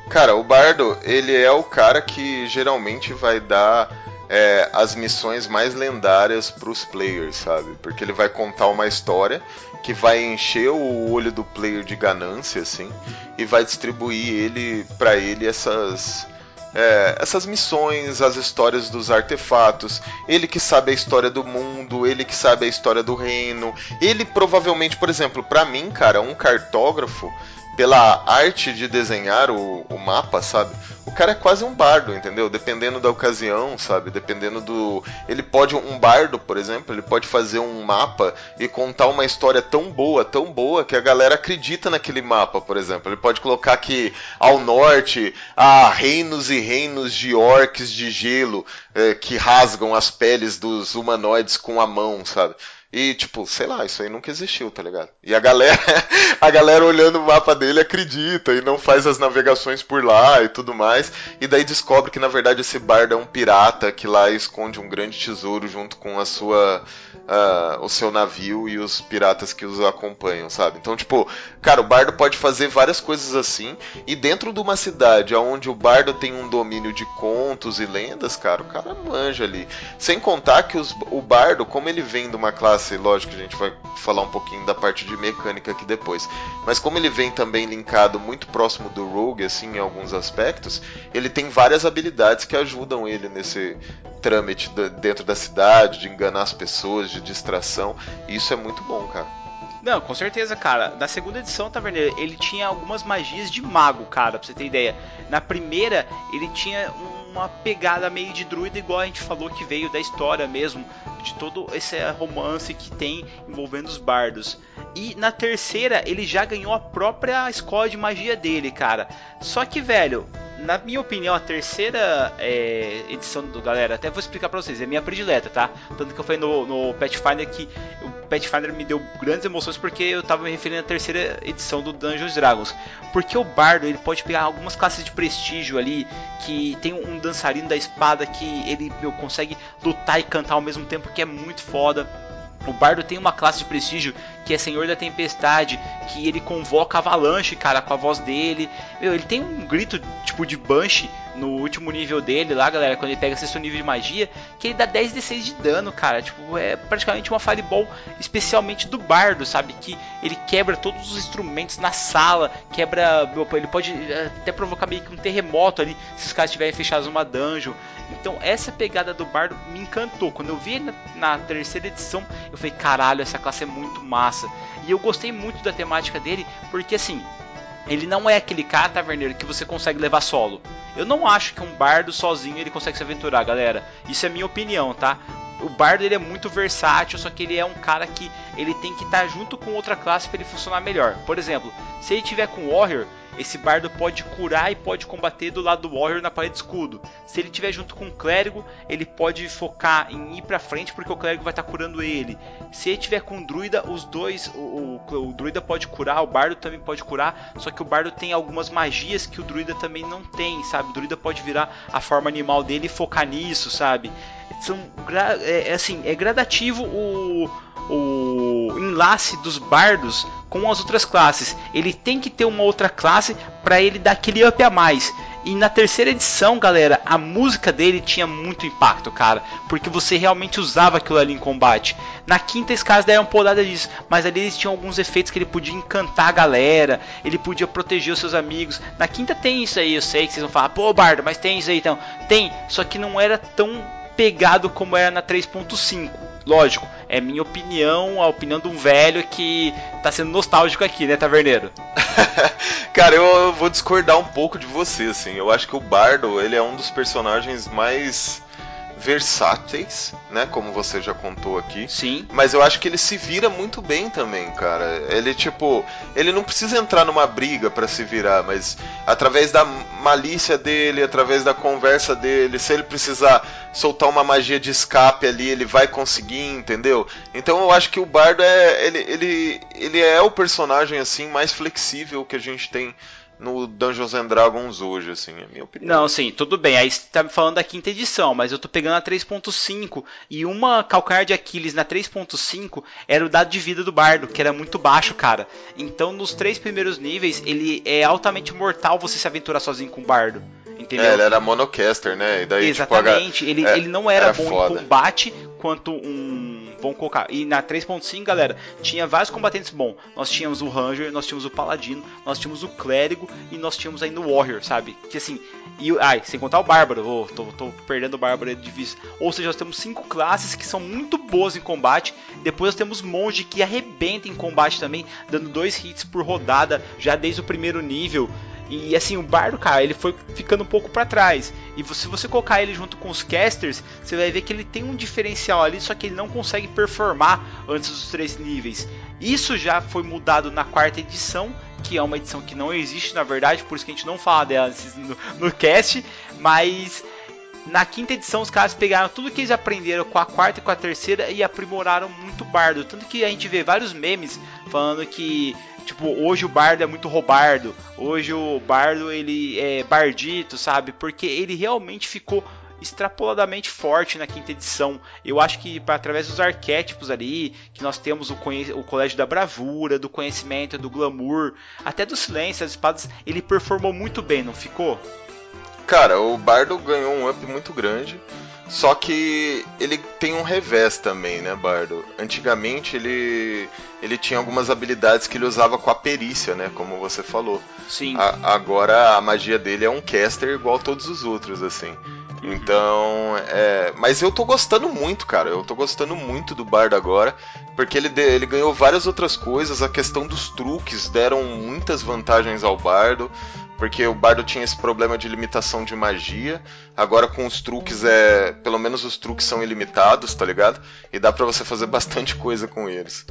Cara, o bardo, ele é o cara que geralmente vai dar é, as missões mais lendárias para os players, sabe? Porque ele vai contar uma história que vai encher o olho do player de ganância, assim, e vai distribuir ele para ele essas é, essas missões, as histórias dos artefatos, ele que sabe a história do mundo, ele que sabe a história do reino, ele provavelmente, por exemplo, para mim, cara, um cartógrafo pela arte de desenhar o, o, mapa, sabe? O cara é quase um bardo, entendeu? Dependendo da ocasião, sabe? Dependendo do. Ele pode. Um bardo, por exemplo, ele pode fazer um mapa e contar uma história tão boa, tão boa, que a galera acredita naquele mapa, por exemplo. Ele pode colocar que ao norte há reinos e reinos de orcs de gelo é, que rasgam as peles dos humanoides com a mão, sabe? E, tipo, sei lá, isso aí nunca existiu, tá ligado? E a galera, <laughs> a galera olhando o mapa dele acredita e não faz as navegações por lá e tudo mais. E daí descobre que na verdade esse bardo é um pirata que lá esconde um grande tesouro junto com a sua. Uh, o seu navio e os piratas que os acompanham, sabe? Então, tipo, cara, o bardo pode fazer várias coisas assim. E dentro de uma cidade onde o bardo tem um domínio de contos e lendas, cara, o cara manja ali. Sem contar que os, o bardo, como ele vem de uma classe classe, lógico que a gente vai falar um pouquinho da parte de mecânica aqui depois. Mas como ele vem também linkado muito próximo do Rogue, assim, em alguns aspectos, ele tem várias habilidades que ajudam ele nesse trâmite dentro da cidade, de enganar as pessoas, de distração. E isso é muito bom, cara. Não, com certeza, cara. Na segunda edição, Taverneiro, ele tinha algumas magias de mago, cara, pra você ter ideia. Na primeira, ele tinha uma pegada meio de druida, igual a gente falou que veio da história mesmo, de todo esse romance que tem envolvendo os bardos. E na terceira, ele já ganhou a própria escola de magia dele, cara. Só que, velho, na minha opinião, a terceira é, edição do galera, até vou explicar pra vocês, é minha predileta, tá? Tanto que eu falei no, no Pathfinder que o Pathfinder me deu grandes emoções porque eu tava me referindo à terceira edição do Dungeons Dragons. Porque o bardo ele pode pegar algumas classes de prestígio ali, que tem um dançarino da espada que ele meu, consegue lutar e cantar ao mesmo tempo, que é muito foda. O bardo tem uma classe de prestígio que é Senhor da Tempestade, que ele convoca avalanche, cara, com a voz dele. Meu, ele tem um grito tipo de Banshee no último nível dele lá, galera, quando ele pega sexto nível de magia, que ele dá 10 d 6 de dano, cara. Tipo, é praticamente uma fireball especialmente do bardo, sabe? Que ele quebra todos os instrumentos na sala, quebra. Ele pode até provocar meio que um terremoto ali se os caras estiverem fechados numa dungeon. Então essa pegada do bardo me encantou. Quando eu vi na, na terceira edição, eu falei, caralho, essa classe é muito massa. E eu gostei muito da temática dele, porque assim, ele não é aquele cara taverneiro que você consegue levar solo. Eu não acho que um bardo sozinho ele consegue se aventurar, galera. Isso é minha opinião, tá? O bardo ele é muito versátil, só que ele é um cara que ele tem que estar junto com outra classe para ele funcionar melhor. Por exemplo, se ele tiver com Warrior, esse bardo pode curar e pode combater do lado do Warrior na parede escudo. Se ele tiver junto com o clérigo, ele pode focar em ir pra frente porque o clérigo vai estar tá curando ele. Se ele tiver com o druida, os dois, o, o, o, druida pode curar, o bardo também pode curar, só que o bardo tem algumas magias que o druida também não tem, sabe? O druida pode virar a forma animal dele e focar nisso, sabe? São, é, é assim, é gradativo o o enlace dos bardos com as outras classes. Ele tem que ter uma outra classe para ele dar aquele up a mais. E na terceira edição, galera, a música dele tinha muito impacto, cara. Porque você realmente usava aquilo ali em combate. Na quinta, esses caras deram podada disso. Mas ali eles tinham alguns efeitos que ele podia encantar a galera. Ele podia proteger os seus amigos. Na quinta tem isso aí, eu sei que vocês vão falar, pô, Bardo, mas tem isso aí então. Tem, só que não era tão pegado como era na 3.5. Lógico, é minha opinião, a opinião de um velho que tá sendo nostálgico aqui, né, Taverneiro? <laughs> Cara, eu vou discordar um pouco de você, assim. Eu acho que o Bardo, ele é um dos personagens mais versáteis, né? Como você já contou aqui. Sim. Mas eu acho que ele se vira muito bem também, cara. Ele, tipo, ele não precisa entrar numa briga para se virar, mas através da malícia dele, através da conversa dele, se ele precisar soltar uma magia de escape ali, ele vai conseguir, entendeu? Então eu acho que o Bardo é. Ele, ele, ele é o personagem assim mais flexível que a gente tem no Dungeons and Dragons hoje, assim, é minha opinião. Não, sim, tudo bem. Aí você tá me falando da quinta edição, mas eu tô pegando a 3.5 e uma calcanhar de Aquiles na 3.5 era o dado de vida do bardo, que era muito baixo, cara. Então, nos três primeiros níveis, ele é altamente mortal você se aventurar sozinho com o bardo. Entendeu? É, ele era monocaster, né? E daí, Exatamente, tipo, ele, é, ele não era, era bom foda. em combate quanto um. Vamos colocar. E na 3.5, galera, tinha vários combatentes bons. Nós tínhamos o Ranger, nós tínhamos o Paladino, nós tínhamos o Clérigo e nós tínhamos ainda o Warrior, sabe? Que assim. E, ai, sem contar o Bárbaro, oh, tô, tô perdendo o Bárbaro de vista. Ou seja, nós temos cinco classes que são muito boas em combate. Depois nós temos Monge que arrebenta em combate também, dando dois hits por rodada já desde o primeiro nível. E assim, o Bardo, cara, ele foi ficando um pouco para trás. E se você colocar ele junto com os casters, você vai ver que ele tem um diferencial ali, só que ele não consegue performar antes dos três níveis. Isso já foi mudado na quarta edição, que é uma edição que não existe na verdade, por isso que a gente não fala dela no, no cast, mas na quinta edição, os caras pegaram tudo que eles aprenderam com a quarta e com a terceira e aprimoraram muito o bardo. Tanto que a gente vê vários memes falando que, tipo, hoje o bardo é muito roubardo, hoje o bardo ele é bardito, sabe? Porque ele realmente ficou extrapoladamente forte na quinta edição. Eu acho que através dos arquétipos ali, que nós temos o, o colégio da bravura, do conhecimento, do glamour, até do silêncio, as espadas, ele performou muito bem, não ficou? Cara, o Bardo ganhou um up muito grande. Só que ele tem um revés também, né, Bardo? Antigamente ele ele tinha algumas habilidades que ele usava com a perícia, né, como você falou. Sim. A, agora a magia dele é um caster igual a todos os outros, assim. Então, é, mas eu tô gostando muito, cara. Eu tô gostando muito do Bardo agora, porque ele, ele ganhou várias outras coisas. A questão dos truques deram muitas vantagens ao Bardo porque o bardo tinha esse problema de limitação de magia. Agora com os truques é, pelo menos os truques são ilimitados, tá ligado? E dá para você fazer <laughs> bastante coisa com eles.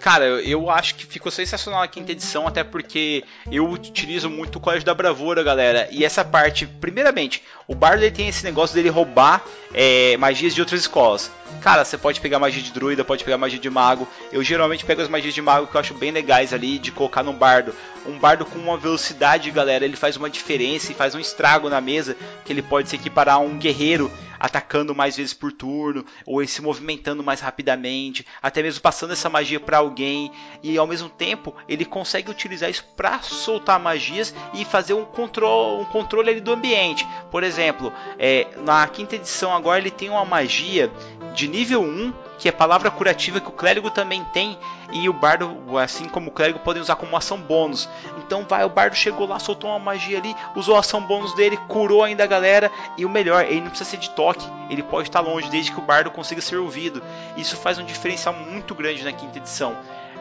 Cara, eu acho que ficou sensacional a quinta edição, até porque eu utilizo muito o Colégio da Bravura, galera. E essa parte, primeiramente, o Bardo tem esse negócio dele roubar é, magias de outras escolas. Cara, você pode pegar magia de druida, pode pegar magia de mago. Eu geralmente pego as magias de mago que eu acho bem legais ali de colocar num bardo. Um bardo com uma velocidade, galera, ele faz uma diferença e faz um estrago na mesa que ele pode se equiparar a um guerreiro atacando mais vezes por turno, ou se movimentando mais rapidamente, até mesmo passando essa magia para alguém, e ao mesmo tempo ele consegue utilizar isso para soltar magias e fazer um controle, um controle do ambiente. Por exemplo, é, na quinta edição agora ele tem uma magia de nível 1, que é palavra curativa que o clérigo também tem, e o bardo, assim como o clérigo, podem usar como ação bônus. Então vai, o bardo chegou lá, soltou uma magia ali, usou a ação bônus dele, curou ainda a galera, e o melhor, ele não precisa ser de toque, ele pode estar longe desde que o bardo consiga ser ouvido. Isso faz um diferencial muito grande na quinta edição.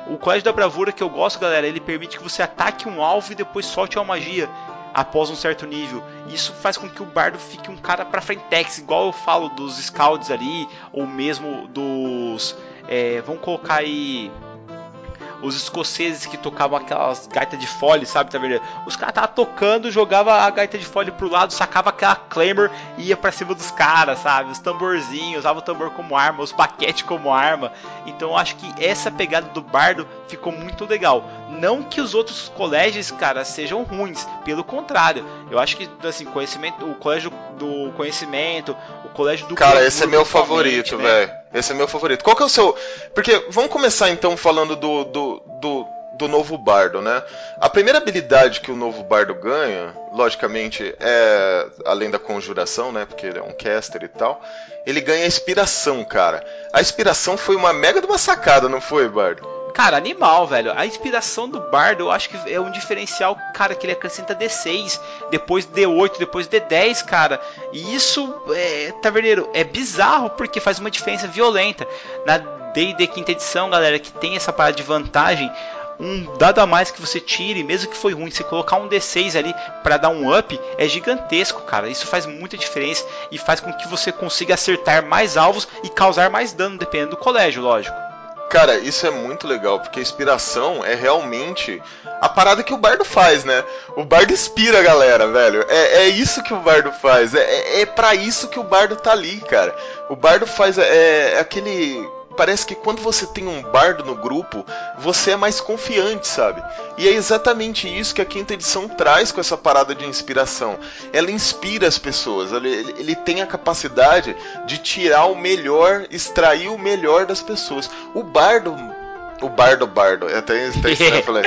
O Colégio da Bravura que eu gosto, galera, ele permite que você ataque um alvo e depois solte uma magia após um certo nível. Isso faz com que o bardo fique um cara pra frentex, igual eu falo dos scouts ali, ou mesmo dos. É, vamos colocar aí os escoceses que tocavam aquelas gaitas de fole, sabe, tá vendo? Os caras estavam tocando, jogava a gaita de fole pro lado, sacava aquela claymore e ia pra cima dos caras, sabe? Os tamborzinhos, usava o tambor como arma, os paquetes como arma. Então eu acho que essa pegada do bardo ficou muito legal. Não que os outros colégios, cara, sejam ruins, pelo contrário. Eu acho que assim, conhecimento, o colégio do conhecimento, o colégio do Cara, esse é meu favorito, né? velho. Esse é meu favorito. Qual que é o seu. Porque vamos começar então falando do, do, do do novo bardo, né? A primeira habilidade que o novo bardo ganha, logicamente, é além da conjuração, né? Porque ele é um caster e tal. Ele ganha a inspiração, cara. A inspiração foi uma mega de uma sacada, não foi, bardo? Cara, animal, velho. A inspiração do Bardo, eu acho que é um diferencial, cara, que ele acrescenta D6, depois D8, depois D10, cara. E isso, é, taverneiro, é bizarro porque faz uma diferença violenta. Na D&D quinta edição, galera, que tem essa parada de vantagem, um dado a mais que você tire, mesmo que foi ruim, você colocar um D6 ali para dar um up, é gigantesco, cara. Isso faz muita diferença e faz com que você consiga acertar mais alvos e causar mais dano, dependendo do colégio, lógico. Cara, isso é muito legal, porque a inspiração é realmente a parada que o bardo faz, né? O bardo inspira a galera, velho. É, é isso que o bardo faz. É, é, é para isso que o bardo tá ali, cara. O bardo faz. É, é aquele parece que quando você tem um bardo no grupo, você é mais confiante, sabe? E é exatamente isso que a quinta edição traz com essa parada de inspiração. Ela inspira as pessoas, ele, ele tem a capacidade de tirar o melhor, extrair o melhor das pessoas. O bardo o Bardo Bardo, até, até estranho falar.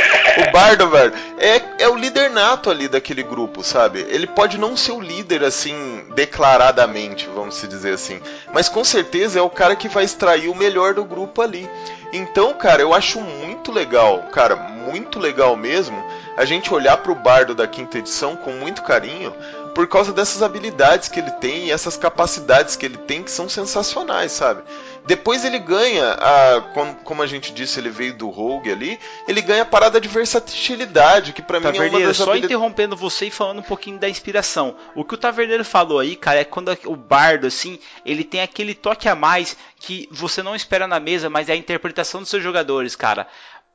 O Bardo Bardo é, é o líder nato ali daquele grupo, sabe? Ele pode não ser o líder assim, declaradamente, vamos se dizer assim. Mas com certeza é o cara que vai extrair o melhor do grupo ali. Então, cara, eu acho muito legal, cara, muito legal mesmo, a gente olhar pro Bardo da quinta edição com muito carinho, por causa dessas habilidades que ele tem e essas capacidades que ele tem que são sensacionais, sabe? Depois ele ganha, a, como a gente disse, ele veio do Rogue ali, ele ganha a parada de versatilidade, que para mim é uma das só interrompendo você e falando um pouquinho da inspiração. O que o Taverneiro falou aí, cara, é quando o bardo, assim, ele tem aquele toque a mais que você não espera na mesa, mas é a interpretação dos seus jogadores, cara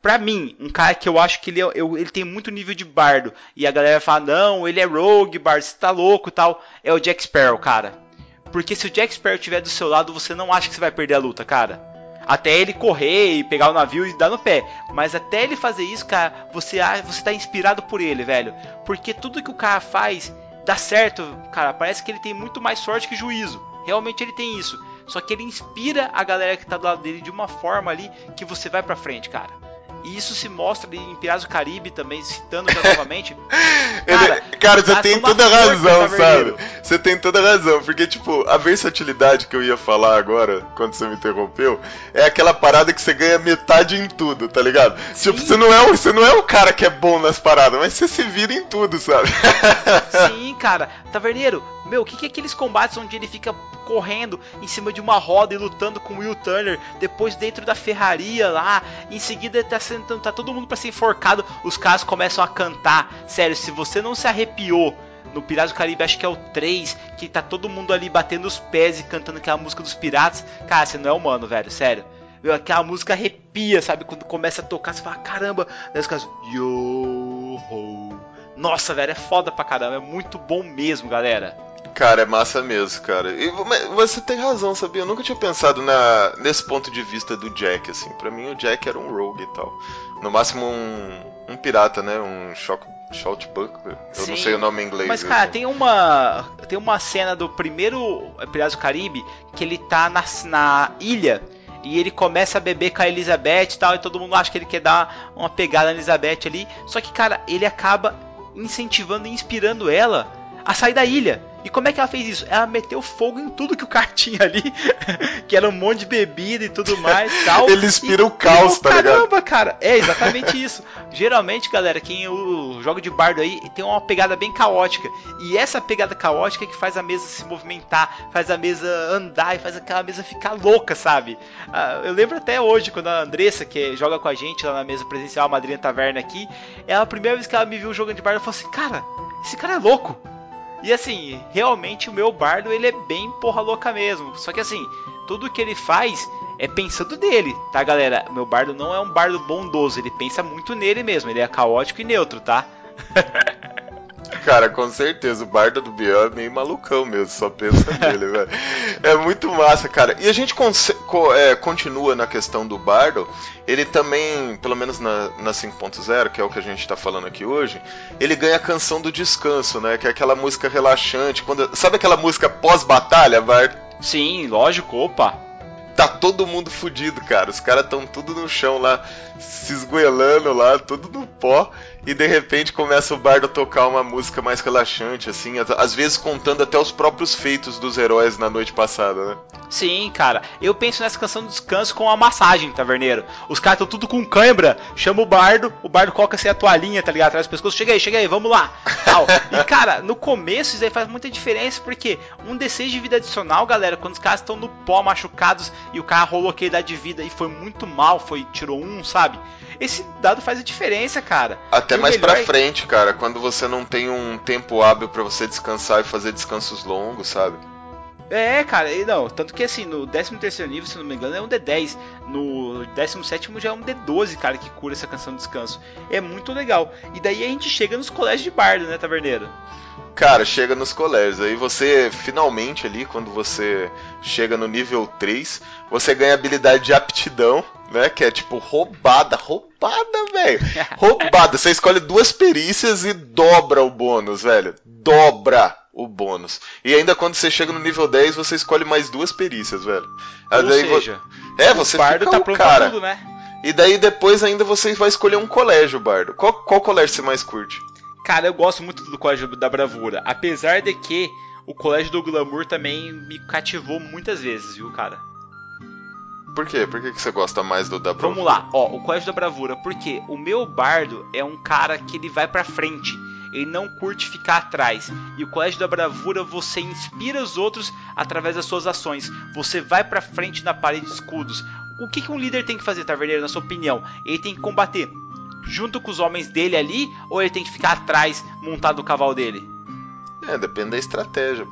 pra mim, um cara que eu acho que ele, é, eu, ele tem muito nível de bardo, e a galera fala, não, ele é rogue, bardo, você tá louco e tal, é o Jack Sparrow, cara. Porque se o Jack Sparrow estiver do seu lado, você não acha que você vai perder a luta, cara. Até ele correr e pegar o navio e dar no pé. Mas até ele fazer isso, cara, você, você tá inspirado por ele, velho. Porque tudo que o cara faz dá certo, cara. Parece que ele tem muito mais sorte que juízo. Realmente ele tem isso. Só que ele inspira a galera que tá do lado dele de uma forma ali que você vai pra frente, cara. E isso se mostra em Piratas do Caribe também, citando já novamente. <laughs> Cara, cara você tem toda a razão, sabe? Você tem toda a razão, porque, tipo, a versatilidade que eu ia falar agora, quando você me interrompeu, é aquela parada que você ganha metade em tudo, tá ligado? Sim. Tipo, você não, é, você não é o cara que é bom nas paradas, mas você se vira em tudo, sabe? Sim, cara. Taverneiro, meu, o que, que é aqueles combates onde ele fica correndo em cima de uma roda e lutando com o Will Turner, depois dentro da ferraria lá, em seguida tá, tá todo mundo para ser enforcado, os caras começam a cantar. Sério, se você não se arrepiou no Piratas do Caribe, acho que é o 3, que tá todo mundo ali batendo os pés e cantando aquela música dos piratas, cara, você não é humano, velho, sério. Meu, aquela música arrepia, sabe? Quando começa a tocar, você fala, caramba, daí os caras, yo ho. Nossa, velho, é foda pra caramba, é muito bom mesmo, galera. Cara, é massa mesmo, cara. E você tem razão, sabia? Eu nunca tinha pensado na, nesse ponto de vista do Jack, assim. Pra mim, o Jack era um rogue e tal. No máximo, um, um pirata, né? Um shock, Shot Buckler. Eu Sim, não sei o nome em inglês. Mas, cara, tem uma, tem uma cena do primeiro Piratas do Caribe que ele tá na, na ilha e ele começa a beber com a Elizabeth e tal, e todo mundo acha que ele quer dar uma pegada na Elizabeth ali. Só que, cara, ele acaba incentivando e inspirando ela a sair da ilha. E como é que ela fez isso? Ela meteu fogo em tudo que o cara <laughs> tinha ali, que era um monte de bebida e tudo mais tal. <laughs> Ele inspira o caos, tá ligado? Caramba, cara, é exatamente isso. Geralmente, galera, quem o jogo de bardo aí tem uma pegada bem caótica. E essa pegada caótica é que faz a mesa se movimentar, faz a mesa andar e faz aquela mesa ficar louca, sabe? Ah, eu lembro até hoje, quando a Andressa, que joga com a gente lá na mesa presencial, a Madrinha Taverna aqui, ela, a primeira vez que ela me viu jogando de bardo, ela falou assim: Cara, esse cara é louco. E assim, realmente o meu bardo ele é bem porra louca mesmo. Só que assim, tudo que ele faz é pensando nele, tá galera? Meu bardo não é um bardo bondoso, ele pensa muito nele mesmo, ele é caótico e neutro, tá? <laughs> Cara, com certeza, o Bardo do Biel é meio malucão mesmo, só pensa <laughs> nele, velho. É muito massa, cara. E a gente co é, continua na questão do Bardo, ele também, pelo menos na, na 5.0, que é o que a gente tá falando aqui hoje, ele ganha a canção do descanso, né? Que é aquela música relaxante. Quando, sabe aquela música pós-batalha, Bard? Sim, lógico, opa. tá todo mundo fudido, cara. Os caras tão tudo no chão lá, se esgoelando lá, tudo no pó. E de repente começa o bardo a tocar uma música mais relaxante, assim, às vezes contando até os próprios feitos dos heróis na noite passada, né? Sim, cara. Eu penso nessa canção do descanso com a massagem, taverneiro. Os caras estão tudo com cãibra, chama o bardo, o bardo coloca assim a toalhinha, tá ligado? Atrás do pescoço, chega aí, chega aí, vamos lá. Tal. E cara, no começo isso aí faz muita diferença, porque um D6 de vida adicional, galera, quando os caras estão no pó machucados e o cara rolou aquele dado de vida e foi muito mal, foi tirou um, sabe? Esse dado faz a diferença, cara. Até e mais melhor... pra frente, cara, quando você não tem um tempo hábil para você descansar e fazer descansos longos, sabe? É, cara, e não, tanto que assim, no 13 terceiro nível, se não me engano, é um D10. No 17 já é um D12, cara, que cura essa canção de descanso. É muito legal. E daí a gente chega nos colégios de bardo, né, taverneiro? Cara, chega nos colégios. Aí você, finalmente ali, quando você chega no nível 3, você ganha habilidade de aptidão, né? Que é tipo roubada, roubada, velho. <laughs> roubada. Você escolhe duas perícias e dobra o bônus, velho. Dobra o bônus. E ainda quando você chega no nível 10, você escolhe mais duas perícias, velho. Ou daí seja, vo... é, você bardo fica tá o cara. Tudo, né? E daí depois ainda você vai escolher um colégio, bardo. Qual, qual colégio você mais curte? Cara, eu gosto muito do Colégio da Bravura. Apesar de que o Colégio do Glamour também me cativou muitas vezes, viu, cara? Por quê? Por que, que você gosta mais do da Bravura? Vamos lá, ó, o Colégio da Bravura. Porque o meu bardo é um cara que ele vai pra frente. Ele não curte ficar atrás. E o Colégio da Bravura você inspira os outros através das suas ações. Você vai pra frente na parede de escudos. O que, que um líder tem que fazer, Taverneiro, na sua opinião? Ele tem que combater junto com os homens dele ali, ou ele tem que ficar atrás, montado no cavalo dele? É, depende da estratégia.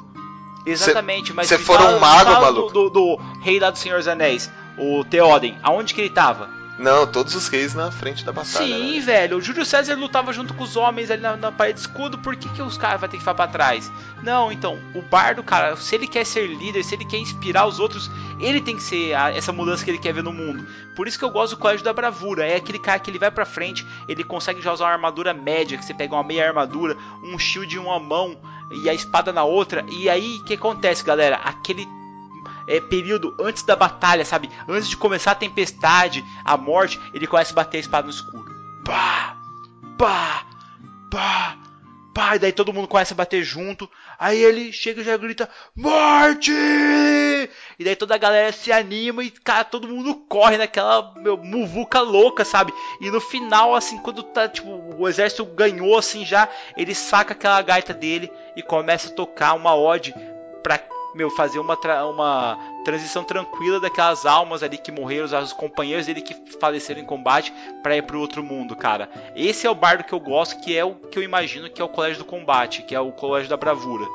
Exatamente, cê, mas se for um mago, maluco. Do, do, do, rei lá do Senhor dos Anéis, o Theoden, aonde que ele tava? Não, todos os reis na frente da batalha. Sim, né? velho. O Júlio César lutava junto com os homens ali na, na parede de escudo. Por que, que os caras vão ter que ficar pra trás? Não, então, o bardo, cara, se ele quer ser líder, se ele quer inspirar os outros, ele tem que ser a, essa mudança que ele quer ver no mundo. Por isso que eu gosto do Colégio da Bravura. É aquele cara que ele vai pra frente, ele consegue já usar uma armadura média, que você pega uma meia armadura, um shield em uma mão e a espada na outra. E aí, o que acontece, galera? Aquele é, período antes da batalha, sabe? Antes de começar a tempestade, a morte, ele começa a bater a espada no escuro. Pá! Pá! Pá! Pá! E daí todo mundo começa a bater junto. Aí ele chega e já grita: Morte! E daí toda a galera se anima e, cara, todo mundo corre naquela meu, muvuca louca, sabe? E no final, assim, quando tá, tipo, o exército ganhou, assim, já, ele saca aquela gaita dele e começa a tocar uma ode pra meu, fazer uma, tra uma transição tranquila daquelas almas ali que morreram, os companheiros dele que faleceram em combate, para ir pro outro mundo, cara. Esse é o bardo que eu gosto, que é o que eu imagino que é o colégio do combate, que é o colégio da bravura.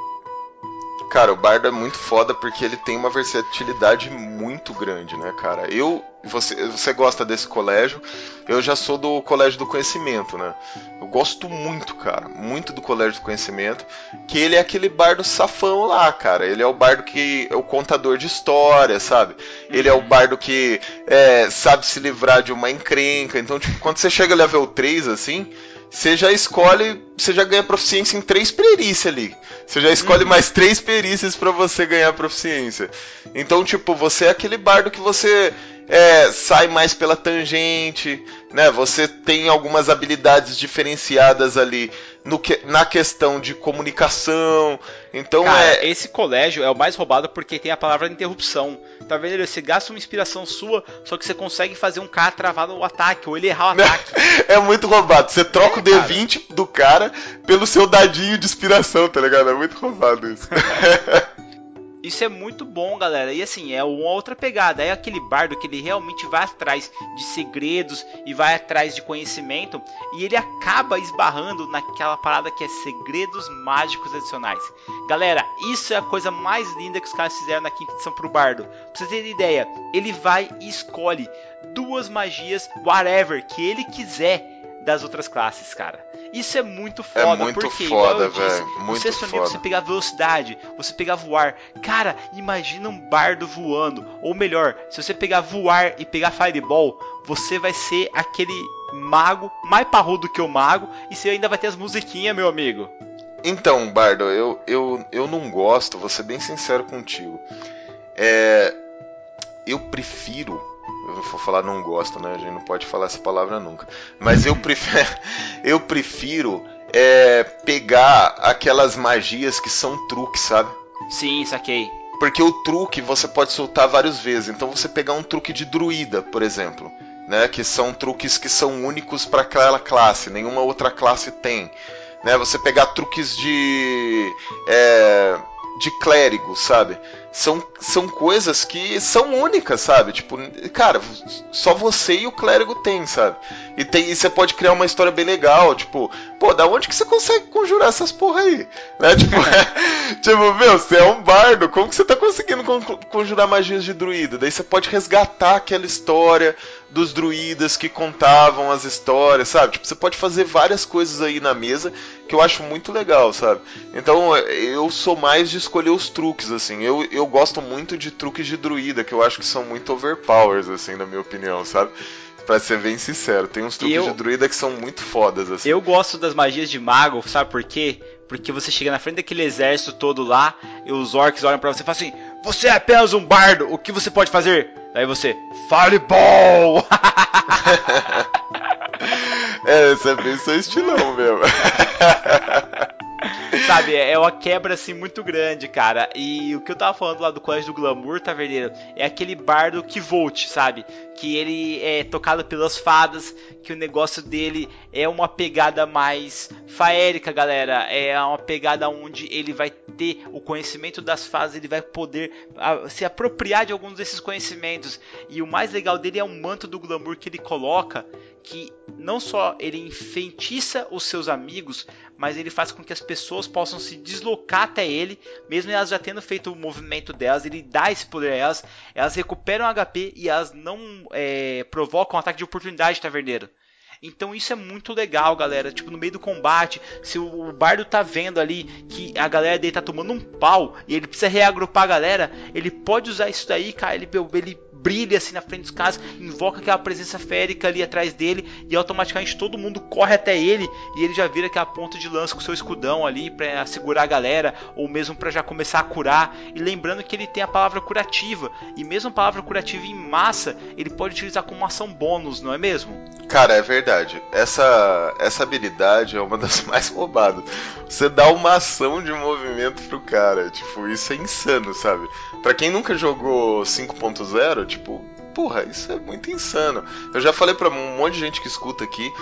Cara, o Bardo é muito foda porque ele tem uma versatilidade muito grande, né, cara? Eu, você, você gosta desse colégio, eu já sou do colégio do conhecimento, né? Eu gosto muito, cara, muito do colégio do conhecimento, que ele é aquele bardo safão lá, cara. Ele é o bardo que é o contador de história, sabe? Ele é o bardo que é, sabe se livrar de uma encrenca. Então, tipo, quando você chega level 3, assim, você já escolhe, você já ganha proficiência em três perícias ali. Você já escolhe uhum. mais três perícias para você ganhar proficiência. Então, tipo, você é aquele bardo que você é, sai mais pela tangente, né? Você tem algumas habilidades diferenciadas ali no que, na questão de comunicação. Então Cara, é. Esse colégio é o mais roubado porque tem a palavra interrupção. Tá vendo? Você gasta uma inspiração sua, só que você consegue fazer um cara travar o ataque, ou ele errar o <laughs> ataque. é muito roubado. Você troca é, o D20 cara. do cara pelo seu dadinho de inspiração, tá ligado? É muito roubado isso. <laughs> Isso é muito bom, galera. E assim, é uma outra pegada. É aquele bardo que ele realmente vai atrás de segredos e vai atrás de conhecimento. E ele acaba esbarrando naquela parada que é segredos mágicos adicionais. Galera, isso é a coisa mais linda que os caras fizeram na quinta edição pro bardo. Pra vocês terem ideia, ele vai e escolhe duas magias, whatever, que ele quiser das outras classes, cara. Isso é muito foda, é muito porque, foda, velho. Muito você foda. você pegar velocidade, você pegar voar. Cara, imagina um bardo voando. Ou melhor, se você pegar voar e pegar fireball, você vai ser aquele mago mais parrudo que o mago e você ainda vai ter as musiquinhas, meu amigo. Então, Bardo, eu, eu, eu não gosto, vou ser bem sincero contigo. É, eu prefiro. Eu vou falar não gosto, né? A gente não pode falar essa palavra nunca. Mas eu prefiro, <laughs> eu prefiro é, pegar aquelas magias que são truques, sabe? Sim, saquei. Porque o truque você pode soltar várias vezes. Então você pegar um truque de druida, por exemplo, né, que são truques que são únicos para aquela classe, nenhuma outra classe tem. Né, você pegar truques de é, de clérigo, sabe? São, são coisas que são únicas, sabe? Tipo, cara, só você e o clérigo tem, sabe? E, tem, e você pode criar uma história bem legal, tipo, pô, da onde que você consegue conjurar essas porra aí? Né? Tipo, <laughs> tipo, meu, você é um bardo, como que você tá conseguindo conjurar magias de druida? Daí você pode resgatar aquela história dos druidas que contavam as histórias, sabe? Tipo, você pode fazer várias coisas aí na mesa que eu acho muito legal, sabe? Então eu sou mais de escolher os truques, assim. Eu, eu gosto muito de truques de druida, que eu acho que são muito overpowers, assim, na minha opinião, sabe? Pra ser bem sincero, tem uns truques eu, de druida que são muito fodas, assim. Eu gosto das magias de mago, sabe por quê? Porque você chega na frente daquele exército todo lá, e os orcs olham para você e falam assim: Você é apenas um bardo, o que você pode fazer? Aí você, Fireball! <laughs> é, esse é bem seu estilão mesmo. <laughs> Sabe, é uma quebra assim muito grande, cara. E o que eu tava falando lá do Colégio do Glamour, Taverneiro, é aquele bardo que volte, sabe? Que ele é tocado pelas fadas, que o negócio dele é uma pegada mais faérica, galera. É uma pegada onde ele vai ter o conhecimento das fadas, ele vai poder se apropriar de alguns desses conhecimentos. E o mais legal dele é o manto do glamour que ele coloca, que não só ele enfeitiça os seus amigos, mas ele faz com que as pessoas possam se deslocar até ele, mesmo elas já tendo feito o movimento delas, ele dá esse poder a elas, elas recuperam HP e elas não é, provocam um ataque de oportunidade taverneiro. Então isso é muito legal, galera. Tipo, no meio do combate, se o bardo tá vendo ali que a galera dele tá tomando um pau e ele precisa reagrupar a galera, ele pode usar isso daí, cara. Ele, ele brilha assim na frente dos caras, invoca aquela presença férica ali atrás dele e automaticamente todo mundo corre até ele e ele já vira aquela ponta de lança com seu escudão ali para segurar a galera ou mesmo para já começar a curar. E lembrando que ele tem a palavra curativa e mesmo a palavra curativa em massa ele pode utilizar como ação bônus, não é mesmo? Cara, é verdade. Essa essa habilidade é uma das <laughs> mais roubadas. Você dá uma ação de movimento pro cara, tipo, isso é insano, sabe? Para quem nunca jogou 5.0, tipo, porra, isso é muito insano. Eu já falei para um monte de gente que escuta aqui,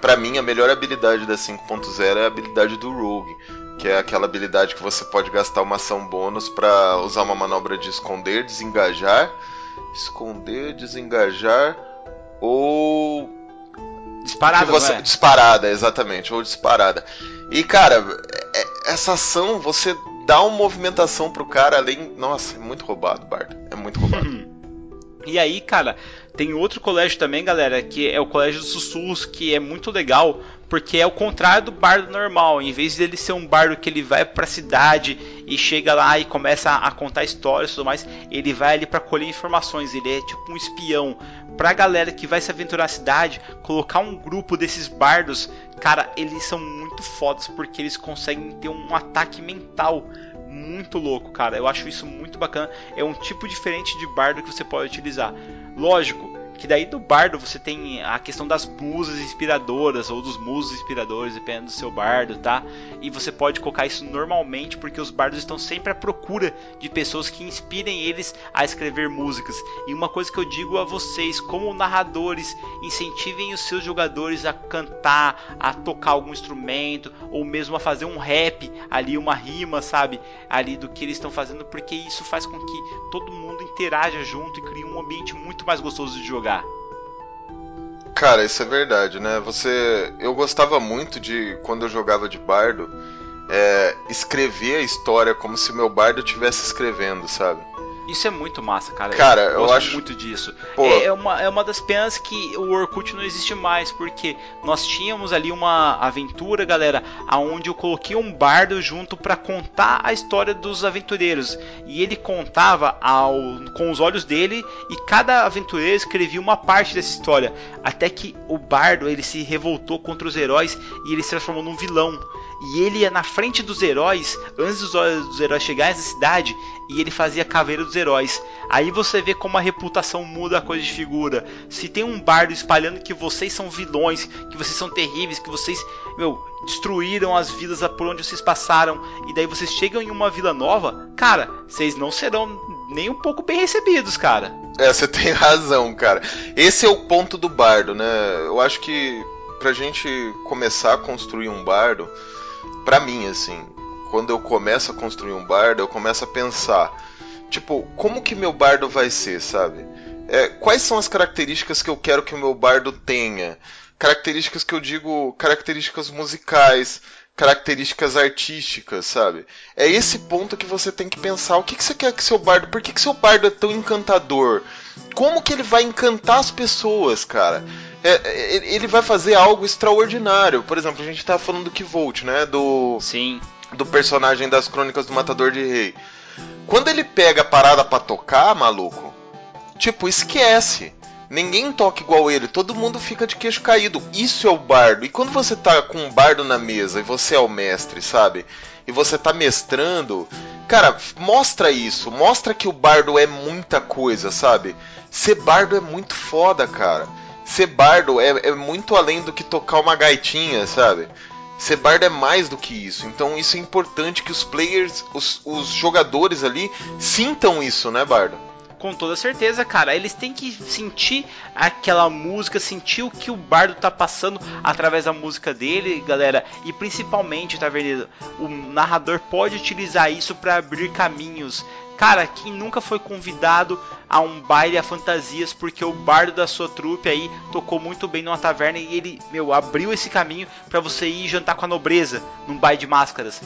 para mim a melhor habilidade da 5.0 é a habilidade do Rogue, que é aquela habilidade que você pode gastar uma ação bônus para usar uma manobra de esconder, desengajar, esconder, desengajar ou disparada, você, é? disparada, exatamente, ou disparada. E cara, é, essa ação você dá uma movimentação pro cara além. Nossa, é muito roubado, Bardo. É muito roubado. <laughs> e aí, cara, tem outro colégio também, galera, que é o Colégio dos Sussurros, que é muito legal, porque é o contrário do bardo normal. Em vez dele ser um bardo que ele vai para a cidade e chega lá e começa a, contar histórias e tudo mais, ele vai ali para colher informações. Ele é tipo um espião. Pra galera que vai se aventurar na cidade, colocar um grupo desses bardos, cara, eles são muito fodas porque eles conseguem ter um ataque mental muito louco, cara. Eu acho isso muito bacana. É um tipo diferente de bardo que você pode utilizar. Lógico, que daí do bardo você tem a questão das musas inspiradoras ou dos musos inspiradores, dependendo do seu bardo, tá? E você pode colocar isso normalmente porque os bardos estão sempre à procura de pessoas que inspirem eles a escrever músicas. E uma coisa que eu digo a vocês, como narradores, incentivem os seus jogadores a cantar, a tocar algum instrumento ou mesmo a fazer um rap ali, uma rima, sabe? Ali do que eles estão fazendo, porque isso faz com que todo mundo interaja junto e crie um ambiente muito mais gostoso de jogar jogar. Cara, isso é verdade, né? Você, eu gostava muito de quando eu jogava de bardo, é, escrever a história como se meu bardo estivesse escrevendo, sabe? Isso é muito massa, cara. Cara, eu, eu acho muito disso. É, é, uma, é uma das penas que o Orkut não existe mais, porque nós tínhamos ali uma aventura, galera, aonde eu coloquei um bardo junto para contar a história dos aventureiros. E ele contava ao, com os olhos dele e cada aventureiro escrevia uma parte dessa história, até que o bardo ele se revoltou contra os heróis e ele se transformou num vilão. E ele ia na frente dos heróis, antes dos, dos heróis chegarem na cidade, e ele fazia caveira dos heróis. Aí você vê como a reputação muda a coisa de figura. Se tem um bardo espalhando que vocês são vilões, que vocês são terríveis, que vocês, meu, destruíram as vilas por onde vocês passaram, e daí vocês chegam em uma vila nova, cara, vocês não serão nem um pouco bem recebidos, cara. É, você <laughs> tem razão, cara. Esse é o ponto do bardo, né? Eu acho que pra gente começar a construir um bardo, pra mim, assim, quando eu começo a construir um bardo, eu começo a pensar, tipo, como que meu bardo vai ser, sabe? É, quais são as características que eu quero que o meu bardo tenha? Características que eu digo, características musicais, características artísticas, sabe? É esse ponto que você tem que pensar. O que, que você quer que seu bardo. Por que, que seu bardo é tão encantador? Como que ele vai encantar as pessoas, cara? É, é ele vai fazer algo extraordinário. Por exemplo, a gente tá falando do Kivolt, né? Do. Sim do personagem das Crônicas do Matador de Rei. Quando ele pega a parada para tocar, maluco, tipo, esquece. Ninguém toca igual ele, todo mundo fica de queixo caído. Isso é o bardo. E quando você tá com um bardo na mesa e você é o mestre, sabe? E você tá mestrando, cara, mostra isso. Mostra que o bardo é muita coisa, sabe? Ser bardo é muito foda, cara. Ser bardo é, é muito além do que tocar uma gaitinha, sabe? Ser bardo é mais do que isso. Então isso é importante que os players, os, os jogadores ali, sintam isso, né, Bardo? Com toda certeza, cara. Eles têm que sentir aquela música, sentir o que o bardo tá passando através da música dele, galera. E principalmente, tá vendo? O narrador pode utilizar isso para abrir caminhos. Cara, quem nunca foi convidado a um baile a fantasias porque o bardo da sua trupe aí tocou muito bem numa taverna e ele, meu, abriu esse caminho para você ir jantar com a nobreza num baile de máscaras.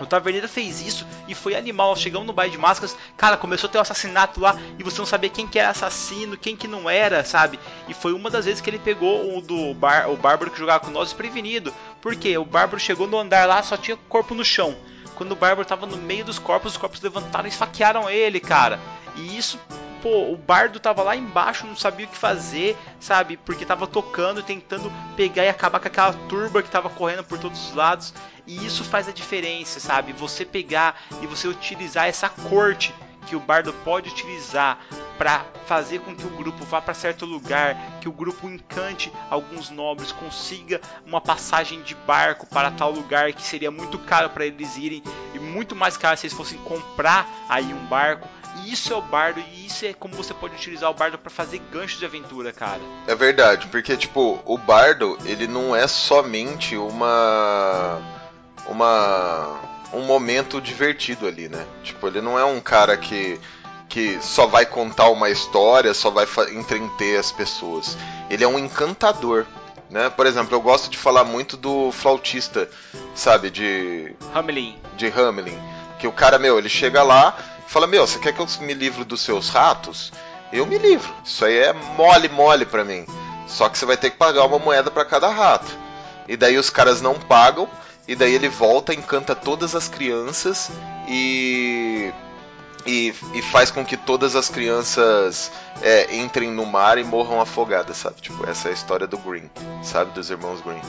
O Taverneiro fez isso e foi animal. Chegamos no baile de máscaras, cara, começou a ter um assassinato lá e você não sabia quem que era assassino, quem que não era, sabe? E foi uma das vezes que ele pegou o do bar, o bárbaro que jogava com nós desprevenido. Porque o bárbaro chegou no andar lá, só tinha corpo no chão. Quando o bárbaro tava no meio dos corpos, os corpos levantaram e esfaquearam ele, cara. E isso pô, o bardo tava lá embaixo, não sabia o que fazer, sabe? Porque tava tocando, tentando pegar e acabar com aquela turba que tava correndo por todos os lados. E isso faz a diferença, sabe? Você pegar e você utilizar essa corte que o bardo pode utilizar para fazer com que o grupo vá para certo lugar, que o grupo encante alguns nobres, consiga uma passagem de barco para tal lugar que seria muito caro para eles irem e muito mais caro se eles fossem comprar aí um barco. E isso é o bardo e isso é como você pode utilizar o bardo para fazer ganchos de aventura, cara. É verdade, porque tipo, o bardo, ele não é somente uma uma um momento divertido ali, né? Tipo, ele não é um cara que que só vai contar uma história, só vai entreter as pessoas. Ele é um encantador. Né? Por exemplo, eu gosto de falar muito do flautista, sabe, de Hamelin. De Hamelin, que o cara, meu, ele chega lá fala: Meu, você quer que eu me livre dos seus ratos? Eu me livro. Isso aí é mole, mole pra mim. Só que você vai ter que pagar uma moeda para cada rato. E daí os caras não pagam. E daí ele volta, encanta todas as crianças e. E, e faz com que todas as crianças é, entrem no mar e morram afogadas, sabe? Tipo, essa é a história do Green, sabe? Dos irmãos Green.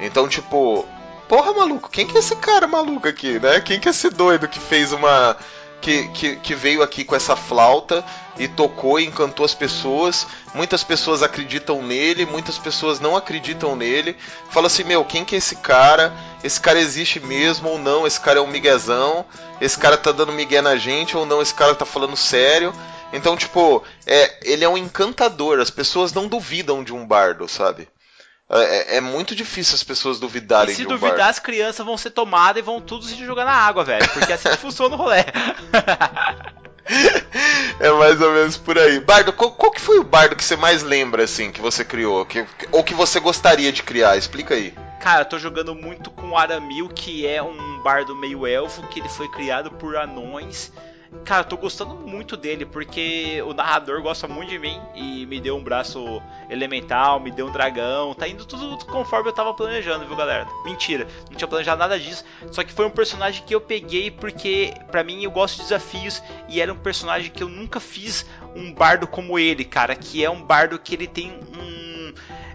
Então, tipo, porra, maluco, quem que é esse cara maluco aqui, né? Quem que é esse doido que fez uma que, que, que, veio aqui com essa flauta e tocou e encantou as pessoas. Muitas pessoas acreditam nele, muitas pessoas não acreditam nele. Fala assim, meu, quem que é esse cara? Esse cara existe mesmo ou não? Esse cara é um miguezão? Esse cara tá dando migué na gente ou não? Esse cara tá falando sério? Então, tipo, é, ele é um encantador. As pessoas não duvidam de um bardo, sabe? É, é, muito difícil as pessoas duvidarem e se duvidar, bar. as crianças vão ser tomadas e vão tudo se jogar na água, velho. Porque assim que <laughs> funciona o rolê. <laughs> é mais ou menos por aí. Bardo, qual, qual, que foi o bardo que você mais lembra, assim, que você criou? Que, ou que você gostaria de criar? Explica aí. Cara, eu tô jogando muito com o Aramil, que é um bardo meio elfo, que ele foi criado por anões. Cara, eu tô gostando muito dele, porque o narrador gosta muito de mim e me deu um braço elemental, me deu um dragão, tá indo tudo conforme eu tava planejando, viu, galera? Mentira, não tinha planejado nada disso, só que foi um personagem que eu peguei porque, pra mim, eu gosto de desafios e era um personagem que eu nunca fiz um bardo como ele, cara, que é um bardo que ele tem um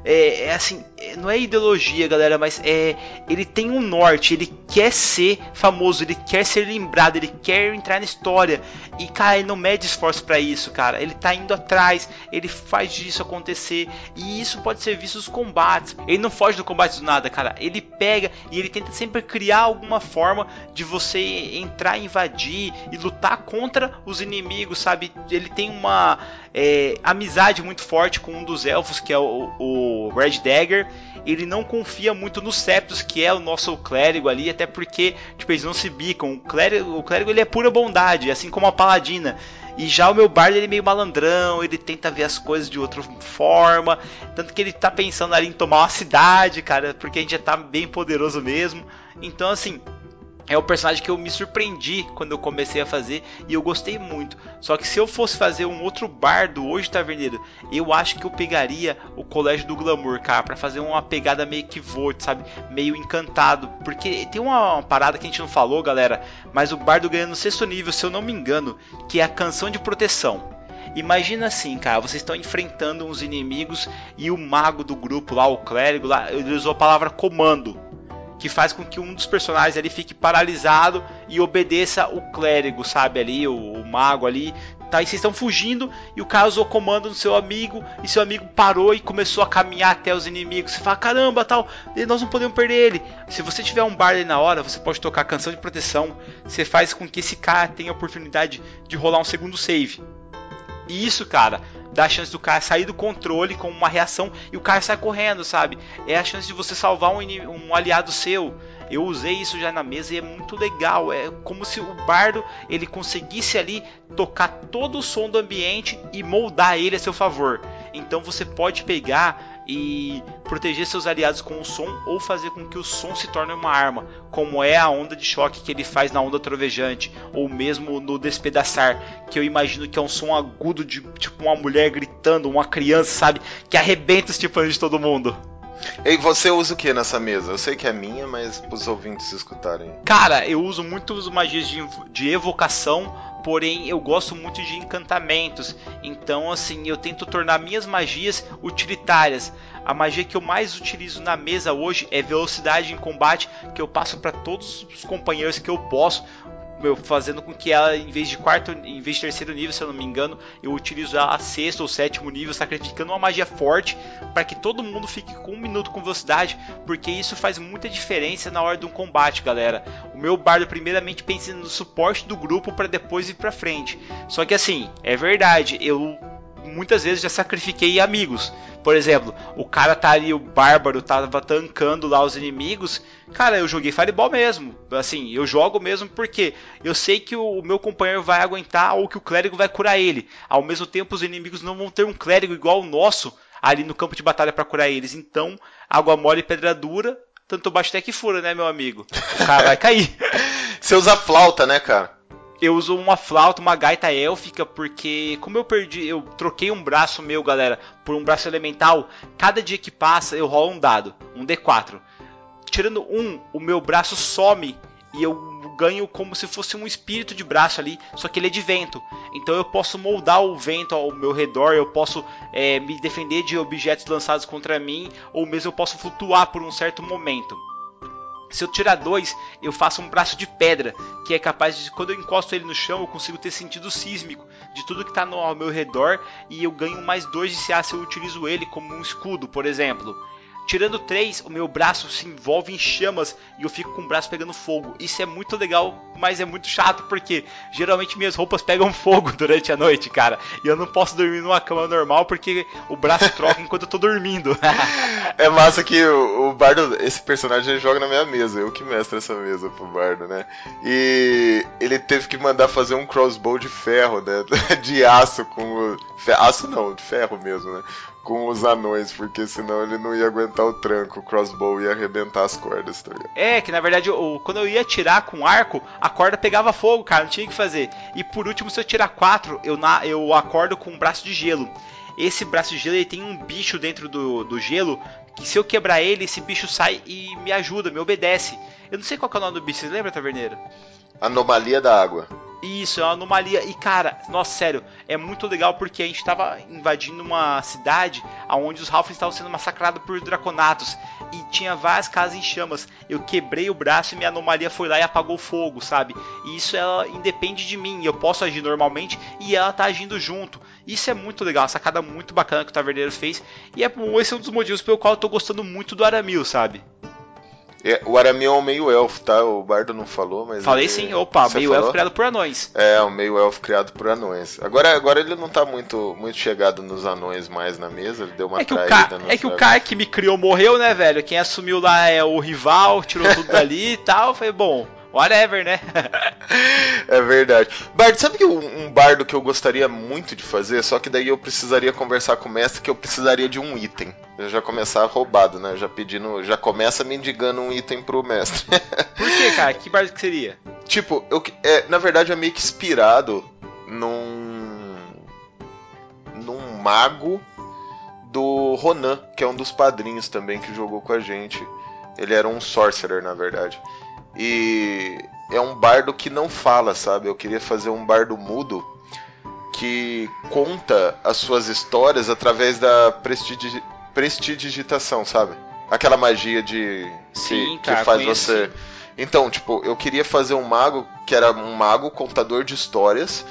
é, é assim, não é ideologia, galera, mas é ele tem um norte, ele quer ser famoso, ele quer ser lembrado, ele quer entrar na história. E cara, ele não mede esforço para isso, cara. Ele tá indo atrás, ele faz isso acontecer e isso pode ser visto nos combates. Ele não foge do combate do nada, cara. Ele pega e ele tenta sempre criar alguma forma de você entrar, invadir e lutar contra os inimigos, sabe? Ele tem uma é, amizade muito forte com um dos elfos, que é o, o Red Dagger. Ele não confia muito no Septus, que é o nosso clérigo ali, até porque tipo, eles não se bicam. O clérigo, o clérigo ele é pura bondade, assim como a paladina. E já o meu bardo ele é meio malandrão, ele tenta ver as coisas de outra forma. Tanto que ele tá pensando ali em tomar uma cidade, cara, porque a gente já tá bem poderoso mesmo. Então, assim, é o personagem que eu me surpreendi quando eu comecei a fazer e eu gostei muito. Só que se eu fosse fazer um outro bardo hoje, Taverneiro, eu acho que eu pegaria o Colégio do Glamour, cara, para fazer uma pegada meio que vote, sabe? Meio encantado. Porque tem uma parada que a gente não falou, galera, mas o bardo ganha no sexto nível, se eu não me engano, que é a canção de proteção. Imagina assim, cara, vocês estão enfrentando uns inimigos e o mago do grupo lá, o clérigo lá, ele usou a palavra comando que faz com que um dos personagens ali fique paralisado e obedeça o clérigo, sabe? Ali, o, o mago ali. Tá, e vocês estão fugindo e o cara usou comando no seu amigo e seu amigo parou e começou a caminhar até os inimigos. Você fala, caramba, tal, nós não podemos perder ele. Se você tiver um bar na hora, você pode tocar canção de proteção. Você faz com que esse cara tenha a oportunidade de rolar um segundo save. E isso, cara, dá a chance do cara sair do controle com uma reação e o cara sai correndo, sabe? É a chance de você salvar um, um aliado seu. Eu usei isso já na mesa e é muito legal. É como se o bardo ele conseguisse ali tocar todo o som do ambiente e moldar ele a seu favor. Então você pode pegar e proteger seus aliados com o som ou fazer com que o som se torne uma arma, como é a onda de choque que ele faz na onda trovejante, ou mesmo no despedaçar, que eu imagino que é um som agudo de tipo uma mulher gritando, uma criança, sabe, que arrebenta os timpanos de todo mundo. E você usa o que nessa mesa? Eu sei que é minha, mas para os ouvintes escutarem. Cara, eu uso muito magias de, de evocação, porém eu gosto muito de encantamentos. Então, assim, eu tento tornar minhas magias utilitárias. A magia que eu mais utilizo na mesa hoje é velocidade em combate, que eu passo para todos os companheiros que eu posso meu, fazendo com que ela, em vez de quarto, em vez de terceiro nível, se eu não me engano, eu utilizo a sexto ou sétimo nível, sacrificando uma magia forte para que todo mundo fique com um minuto com velocidade, porque isso faz muita diferença na hora de um combate, galera. O meu bardo primeiramente pensa no suporte do grupo para depois ir para frente. Só que assim, é verdade, eu muitas vezes já sacrifiquei amigos. Por exemplo, o cara tá ali, o bárbaro tava tancando lá os inimigos. Cara, eu joguei Fireball mesmo. Assim, eu jogo mesmo porque eu sei que o meu companheiro vai aguentar ou que o clérigo vai curar ele. Ao mesmo tempo, os inimigos não vão ter um clérigo igual o nosso ali no campo de batalha para curar eles. Então, água mole e pedra dura, tanto bate até que fura, né, meu amigo? O cara vai cair. <laughs> Você usa flauta, né, cara? Eu uso uma flauta, uma gaita élfica, porque como eu perdi, eu troquei um braço meu, galera, por um braço elemental, cada dia que passa eu rolo um dado, um D4. Tirando um, o meu braço some e eu ganho como se fosse um espírito de braço ali, só que ele é de vento. Então eu posso moldar o vento ao meu redor, eu posso é, me defender de objetos lançados contra mim, ou mesmo eu posso flutuar por um certo momento. Se eu tirar dois, eu faço um braço de pedra, que é capaz de, quando eu encosto ele no chão, eu consigo ter sentido sísmico de tudo que está ao meu redor e eu ganho mais dois de CA se eu utilizo ele como um escudo, por exemplo. Tirando três, o meu braço se envolve em chamas e eu fico com o braço pegando fogo. Isso é muito legal, mas é muito chato porque geralmente minhas roupas pegam fogo <laughs> durante a noite, cara. E eu não posso dormir numa cama normal porque o braço troca enquanto eu tô dormindo. <laughs> é massa que o, o Bardo, esse personagem, joga na minha mesa. Eu que mestro essa mesa pro Bardo, né? E ele teve que mandar fazer um crossbow de ferro, né? <laughs> De aço com o. Aço não, de ferro mesmo, né? Com os anões, porque senão ele não ia aguentar o tranco, o crossbow ia arrebentar as cordas, tá ligado? É, que na verdade, eu, quando eu ia tirar com arco, a corda pegava fogo, cara, não tinha o que fazer. E por último, se eu tirar quatro, eu, na, eu acordo com um braço de gelo. Esse braço de gelo ele tem um bicho dentro do, do gelo que se eu quebrar ele, esse bicho sai e me ajuda, me obedece. Eu não sei qual é o nome do bicho, você lembra, Taverneiro? Anomalia da água. Isso, é uma anomalia. E cara, nossa, sério, é muito legal porque a gente tava invadindo uma cidade onde os Halflings estavam sendo massacrados por Draconatos. E tinha várias casas em chamas. Eu quebrei o braço e minha anomalia foi lá e apagou o fogo, sabe? E isso ela independe de mim. Eu posso agir normalmente e ela tá agindo junto. Isso é muito legal, uma sacada muito bacana que o Taverneiro fez. E é, esse é um dos motivos pelo qual eu tô gostando muito do Aramil, sabe? É, o Aramil é um meio elfo, tá? O Bardo não falou, mas. Falei ele... sim, opa, Você meio falou? elfo criado por anões. É, um meio elfo criado por anões. Agora, agora ele não tá muito, muito chegado nos anões mais na mesa, ele deu uma É que, traída nos é que o cara que me criou morreu, né, velho? Quem assumiu lá é o rival, tirou tudo dali e tal. Foi bom, whatever, né? <laughs> É verdade. Bardo, sabe que um, um bardo que eu gostaria muito de fazer, só que daí eu precisaria conversar com o mestre que eu precisaria de um item. Eu já começar roubado, né? Já pedindo, já começa mendigando um item pro mestre. <laughs> Por que, cara? Que bardo que seria? tipo, eu, é, na verdade é meio que inspirado num num mago do Ronan, que é um dos padrinhos também que jogou com a gente. Ele era um sorcerer, na verdade. E é um bardo que não fala, sabe? Eu queria fazer um bardo mudo que conta as suas histórias através da prestigi prestidigitação, sabe? Aquela magia de que- Sim, que, cara, faz você então, tipo, eu queria fazer um mago que era um mago contador de histórias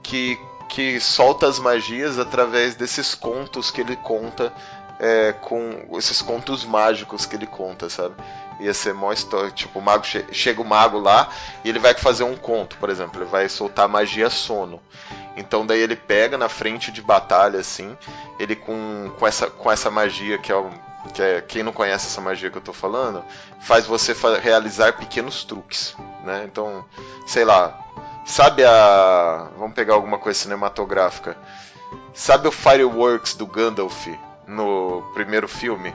que, que solta as magias através desses contos que ele conta, é, com esses contos mágicos que ele conta, sabe? Ia ser mó história. Tipo, o mago che- chega o mago lá e ele vai fazer um conto, por exemplo, ele vai soltar magia sono. Então daí ele pega na frente de batalha assim, ele com, com, essa, com essa magia que é o. Que é, quem não conhece essa magia que eu tô falando, faz você fa- realizar pequenos truques, né? Então, sei lá, sabe a. Vamos pegar alguma coisa cinematográfica. Sabe o Fireworks do Gandalf no primeiro filme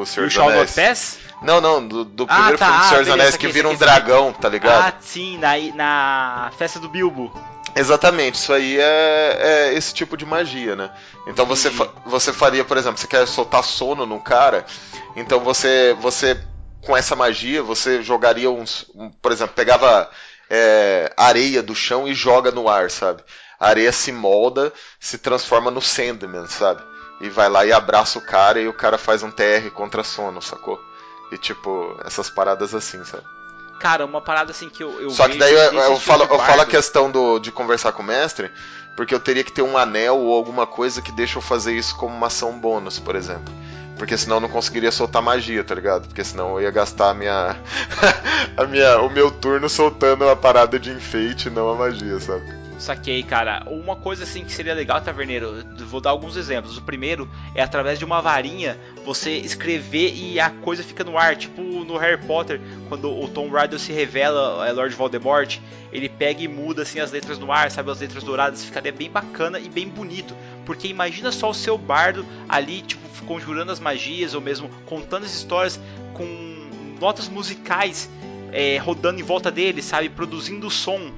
do Senhor dos Anéis? Pass? Não, não, do, do Ah, primeiro tá, filme do ah, Senhor dos beleza, Anéis que vira um dragão, tá ligado? Ah, sim, na, na festa do Bilbo. Exatamente, isso aí é, é esse tipo de magia, né? Então você, fa- você faria, por exemplo, você quer soltar sono num cara, então você, você com essa magia, você jogaria uns. um- por exemplo, pegava é, areia do chão e joga no ar, sabe? A areia se molda, se transforma no Sandman, sabe? E vai lá e abraça o cara e o cara faz um TR contra sono, sacou? E tipo, essas paradas assim, sabe? Cara, uma parada assim que eu, eu Só que daí eu, eu falo, eu falo a questão do, de conversar com o mestre, porque eu teria que ter um anel ou alguma coisa que deixa eu fazer isso como uma ação bônus, por exemplo. Porque senão eu não conseguiria soltar magia, tá ligado? Porque senão eu ia gastar a minha, <laughs> a minha, o meu turno soltando a parada de enfeite, não a magia, sabe? Saquei, cara. Uma coisa assim que seria legal, Taverneiro, vou dar alguns exemplos. O primeiro é através de uma varinha você escrever e a coisa fica no ar, tipo no Harry Potter, quando o Tom Riddle se revela é Lord Voldemort, ele pega e muda assim as letras no ar, sabe, as letras douradas, ficaria bem bacana e bem bonito. Porque imagina só o seu bardo ali, tipo, conjurando as magias ou mesmo contando as histórias com notas musicais é, rodando em volta dele, sabe, produzindo som.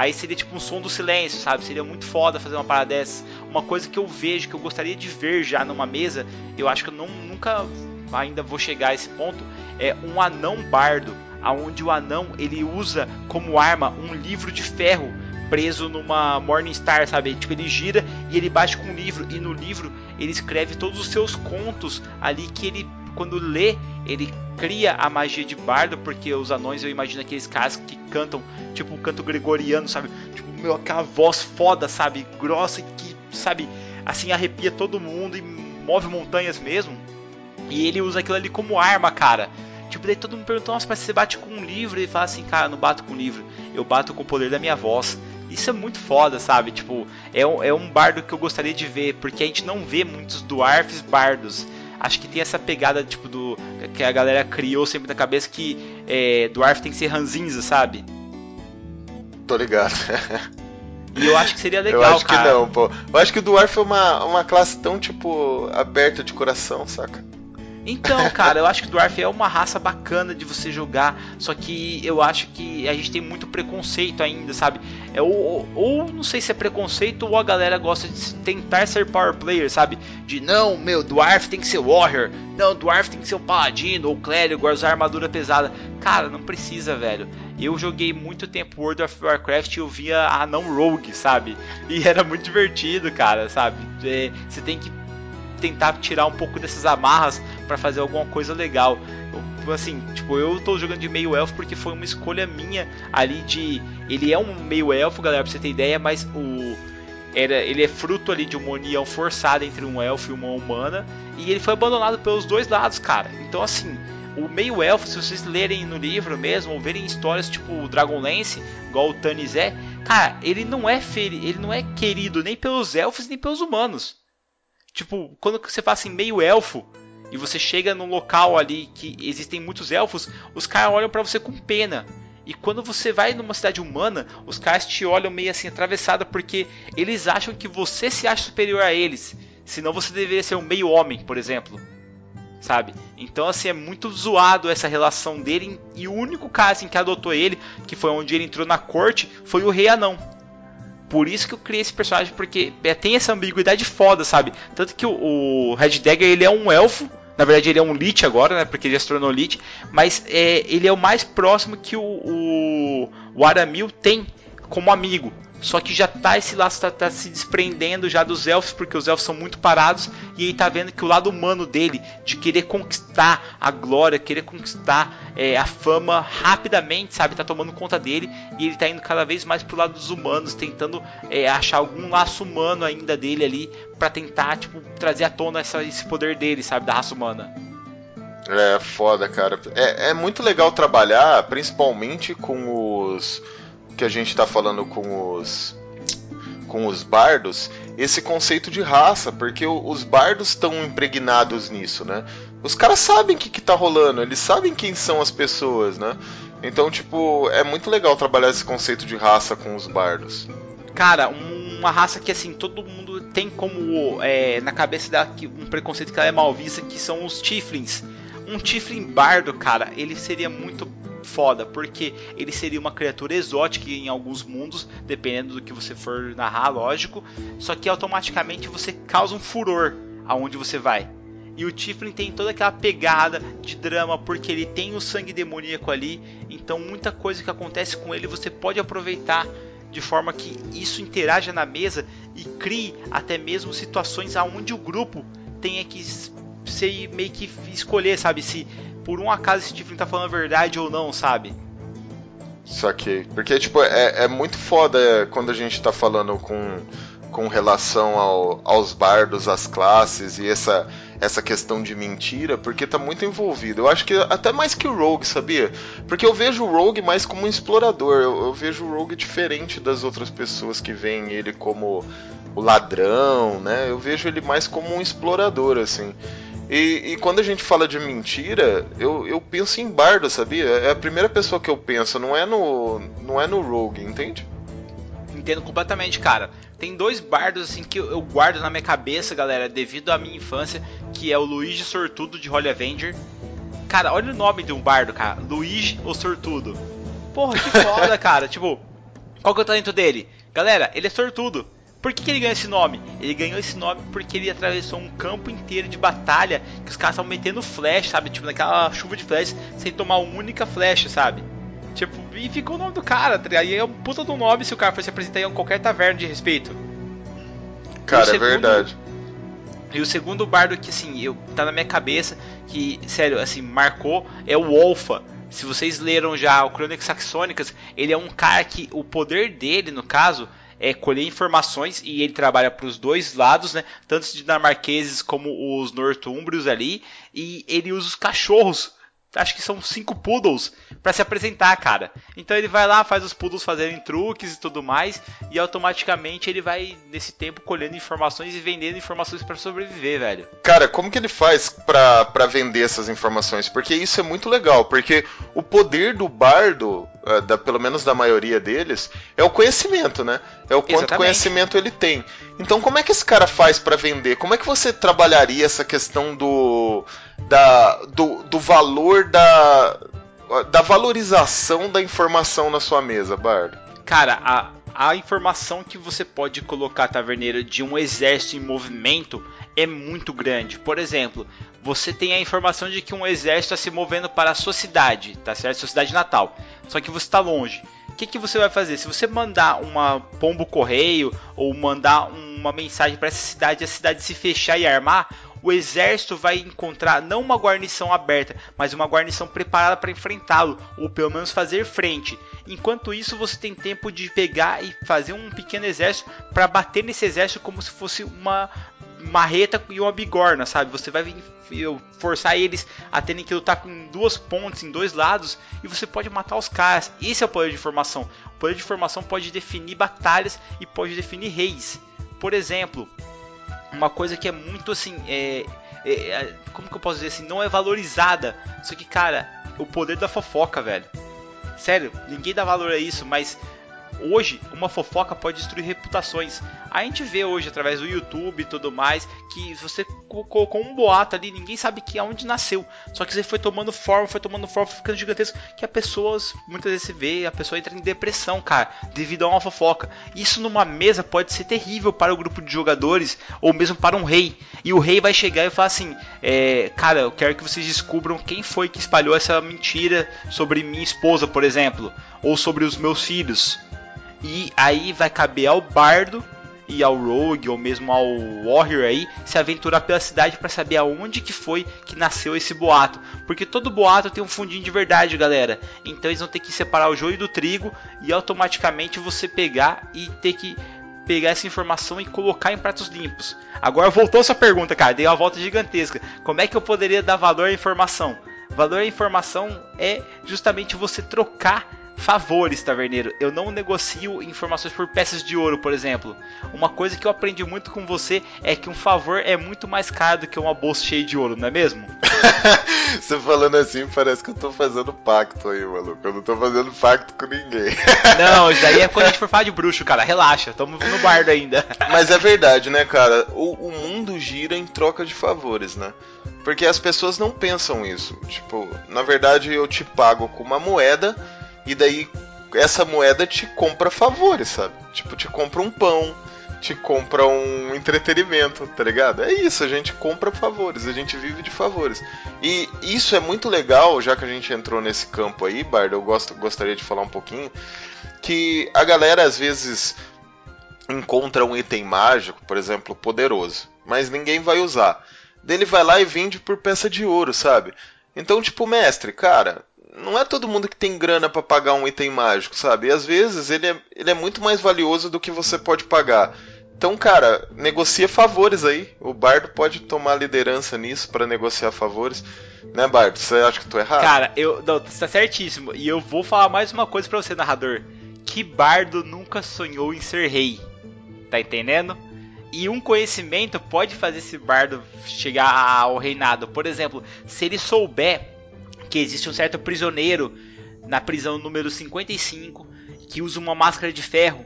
Aí seria tipo um som do silêncio, sabe? Seria muito foda fazer uma parada dessas. Uma coisa que eu vejo, que eu gostaria de ver já numa mesa, eu acho que eu não, nunca ainda vou chegar a esse ponto, é um anão bardo, aonde o anão ele usa como arma um livro de ferro preso numa Morningstar, sabe? Tipo, ele gira e ele bate com um livro, e no livro ele escreve todos os seus contos ali que ele, quando lê, ele cria a magia de bardo, porque os anões eu imagino aqueles caras que cantam tipo um canto gregoriano, sabe? Tipo, meu, aquela voz foda, sabe? Grossa que, sabe, assim arrepia todo mundo e move montanhas mesmo. E ele usa aquilo ali como arma, cara. Tipo, daí todo mundo perguntou, nossa, mas você bate com um livro? E ele fala assim, cara, não bato com um livro, eu bato com o poder da minha voz. Isso é muito foda, sabe? Tipo, é um, é um bardo que eu gostaria de ver, porque a gente não vê muitos dwarfs bardos. Acho que tem essa pegada, tipo, do. que a galera criou sempre na cabeça que é, dwarf tem que ser ranzinza, sabe? Tô ligado. E eu acho que seria <laughs> legal, eu acho cara. que não, pô. Eu acho que o Dwarf é uma, uma classe tão, tipo, aberta de coração, saca? Então, cara, eu acho que Dwarf é uma raça bacana de você jogar, só que eu acho que a gente tem muito preconceito ainda, sabe? É, ou, ou não sei se é preconceito ou a galera gosta de tentar ser power player, sabe? De não, meu, Dwarf tem que ser Warrior, não, Dwarf tem que ser o Paladino ou Clérigo, usar armadura pesada. Cara, não precisa, velho. Eu joguei muito tempo World of Warcraft e eu via a não Rogue, sabe? E era muito divertido, cara, sabe? É, você tem que tentar tirar um pouco dessas amarras para fazer alguma coisa legal. Eu, assim, tipo, eu tô jogando de meio elfo porque foi uma escolha minha ali de. Ele é um meio elfo, galera, pra você ter ideia, mas o. Era, ele é fruto ali de uma união forçada entre um elfo e uma humana. E ele foi abandonado pelos dois lados, cara. Então, assim, o meio elfo, se vocês lerem no livro mesmo, ou verem histórias tipo o Dragonlance, igual o Tannis é, cara, ele não é ele não é querido nem pelos elfos nem pelos humanos. Tipo, quando você fala assim, meio elfo, e você chega num local ali que existem muitos elfos, os caras olham para você com pena. E quando você vai numa cidade humana, os caras te olham meio assim atravessada porque eles acham que você se acha superior a eles. Senão você deveria ser um meio homem, por exemplo. Sabe? Então assim é muito zoado essa relação dele e o único cara assim, que adotou ele, que foi onde ele entrou na corte, foi o rei anão. Por isso que eu criei esse personagem, porque é, tem essa ambiguidade foda, sabe? Tanto que o, o Red Dagger ele é um elfo, na verdade ele é um Lich agora, né? Porque ele se tornou Lich, mas é, ele é o mais próximo que o, o, o Aramil tem como amigo. Só que já tá esse laço tá, tá, se desprendendo já dos elfos, porque os elfos são muito parados e ele tá vendo que o lado humano dele, de querer conquistar a glória, querer conquistar é, a fama rapidamente, sabe, tá tomando conta dele e ele tá indo cada vez mais pro lado dos humanos, tentando é, achar algum laço humano ainda dele ali para tentar tipo trazer à tona essa, esse poder dele, sabe, da raça humana. É foda, cara. É, é muito legal trabalhar, principalmente com os que a gente está falando com os com os bardos esse conceito de raça, porque os bardos estão impregnados nisso, né? Os caras sabem o que, que tá rolando, eles sabem quem são as pessoas, né? Então, tipo, é muito legal trabalhar esse conceito de raça com os bardos. Cara, uma raça que assim, todo mundo tem como é, na cabeça dela um preconceito que ela é mal vista, que são os Tiflins. Um Tiflin bardo, cara, ele seria muito foda, porque ele seria uma criatura exótica em alguns mundos, dependendo do que você for narrar, lógico. Só que automaticamente você causa um furor aonde você vai. E o Tiflin tem toda aquela pegada de drama porque ele tem o sangue demoníaco ali, então muita coisa que acontece com ele você pode aproveitar de forma que isso interaja na mesa e crie até mesmo situações aonde o grupo tenha que ser meio que escolher, sabe, se por um acaso esse Tiflin tá falando a verdade ou não, sabe? Saquei. Porque, tipo, é, é muito foda quando a gente tá falando com, com relação ao, aos bardos, às classes e essa, essa questão de mentira, porque tá muito envolvido. Eu acho que até mais que o Rogue, sabia? Porque eu vejo o Rogue mais como um explorador. Eu, eu vejo o Rogue diferente das outras pessoas que veem ele como o ladrão, né? Eu vejo ele mais como um explorador, assim. E, e, quando a gente fala de mentira, eu, eu penso em Bardo, sabia? É a primeira pessoa que eu penso, não é no, não é no Rogue, entende? Entendo completamente, cara. Tem dois bardos assim que eu guardo na minha cabeça, galera, devido à minha infância, que é o Luigi Sortudo de Holy Avenger. Cara, olha o nome de um bardo, cara. Luigi o Sortudo. Porra, que foda, <laughs> cara. Tipo, qual que é o talento dele? Galera, ele é sortudo. Por que, que, ele ganhou esse nome? Ele ganhou esse nome porque ele atravessou um campo inteiro de batalha que os caras estavam metendo flash, sabe? Tipo, naquela chuva de flash sem tomar uma única flecha, sabe? Tipo, e ficou o nome do cara, tá ligado? E é um puta do nome se o cara fosse apresentar em qualquer taverna de respeito. Cara, segundo, é verdade. E o segundo bardo que, assim, eu, tá na minha cabeça, que, sério, assim, marcou, é o Wolfa. Se vocês leram já o Crônicas Saxônicas, ele é um cara que o poder dele, no caso, é, colher informações e ele trabalha para os dois lados, né? Tanto os dinamarqueses como os nortúmbrios ali. E ele usa os cachorros acho que são cinco poodles para se apresentar, cara. Então ele vai lá, faz os poodles fazerem truques e tudo mais, e automaticamente ele vai nesse tempo colhendo informações e vendendo informações para sobreviver, velho. Cara, como que ele faz para vender essas informações? Porque isso é muito legal, porque o poder do bardo, uh, da, pelo menos da maioria deles, é o conhecimento, né? É o quanto Exatamente. conhecimento ele tem. Então, como é que esse cara faz para vender? Como é que você trabalharia essa questão do da, do, do valor da, da valorização da informação na sua mesa, Bardo? Cara, a, a informação que você pode colocar, taverneiro, de um exército em movimento é muito grande. Por exemplo, você tem a informação de que um exército está se movendo para a sua cidade, tá certo? Sua cidade natal. Só que você está longe. O que, que você vai fazer? Se você mandar uma pombo correio ou mandar uma mensagem para essa cidade, a cidade se fechar e armar, o exército vai encontrar não uma guarnição aberta, mas uma guarnição preparada para enfrentá-lo, ou pelo menos fazer frente. Enquanto isso, você tem tempo de pegar e fazer um pequeno exército para bater nesse exército como se fosse uma marreta e uma bigorna, sabe? Você vai forçar eles a terem que lutar com duas pontes em dois lados e você pode matar os caras. Esse é o poder de informação. O poder de informação pode definir batalhas e pode definir reis. Por exemplo, uma coisa que é muito assim, é, é, é, como que eu posso dizer assim, não é valorizada. Só que, cara, o poder da fofoca, velho. Sério, ninguém dá valor a isso, mas hoje uma fofoca pode destruir reputações. A gente vê hoje através do YouTube e tudo mais que você colocou um boato ali, ninguém sabe que aonde nasceu. Só que você foi tomando forma, foi tomando forma, foi ficando gigantesco, que a pessoas muitas vezes vê, a pessoa entra em depressão, cara, devido a uma fofoca. Isso numa mesa pode ser terrível para o grupo de jogadores ou mesmo para um rei. E o rei vai chegar e falar assim: é, cara, eu quero que vocês descubram quem foi que espalhou essa mentira sobre minha esposa, por exemplo, ou sobre os meus filhos. E aí vai caber ao bardo e ao rogue ou mesmo ao warrior aí se aventurar pela cidade para saber aonde que foi que nasceu esse boato, porque todo boato tem um fundinho de verdade, galera. Então eles vão ter que separar o joio do trigo e automaticamente você pegar e ter que pegar essa informação e colocar em pratos limpos. Agora voltou sua pergunta, cara, dei uma volta gigantesca. Como é que eu poderia dar valor à informação? Valor à informação é justamente você trocar favores, taverneiro. Eu não negocio informações por peças de ouro, por exemplo. Uma coisa que eu aprendi muito com você é que um favor é muito mais caro do que uma bolsa cheia de ouro, não é mesmo? <laughs> você falando assim, parece que eu tô fazendo pacto aí, maluco. Eu não tô fazendo pacto com ninguém. <laughs> não, isso daí é quando a gente <laughs> for falar de bruxo, cara. Relaxa, tamo no bardo ainda. Mas é verdade, né, cara? O, o mundo gira em troca de favores, né? Porque as pessoas não pensam isso. Tipo, na verdade eu te pago com uma moeda e daí essa moeda te compra favores, sabe? Tipo, te compra um pão, te compra um entretenimento, tá ligado? É isso, a gente compra favores, a gente vive de favores. E isso é muito legal, já que a gente entrou nesse campo aí, Bardo, eu gosto, gostaria de falar um pouquinho, que a galera às vezes encontra um item mágico, por exemplo, poderoso, mas ninguém vai usar. Dele vai lá e vende por peça de ouro, sabe? Então, tipo, mestre, cara, não é todo mundo que tem grana para pagar um item mágico, sabe? E às vezes ele é, ele é muito mais valioso do que você pode pagar. Então, cara, negocia favores aí. O Bardo pode tomar liderança nisso para negociar favores. Né, Bardo? Você acha que eu tô errado? Cara, eu. Não, tá certíssimo. E eu vou falar mais uma coisa pra você, narrador. Que Bardo nunca sonhou em ser rei. Tá entendendo? E um conhecimento pode fazer esse bardo chegar ao reinado. Por exemplo, se ele souber que existe um certo prisioneiro na prisão número 55 que usa uma máscara de ferro.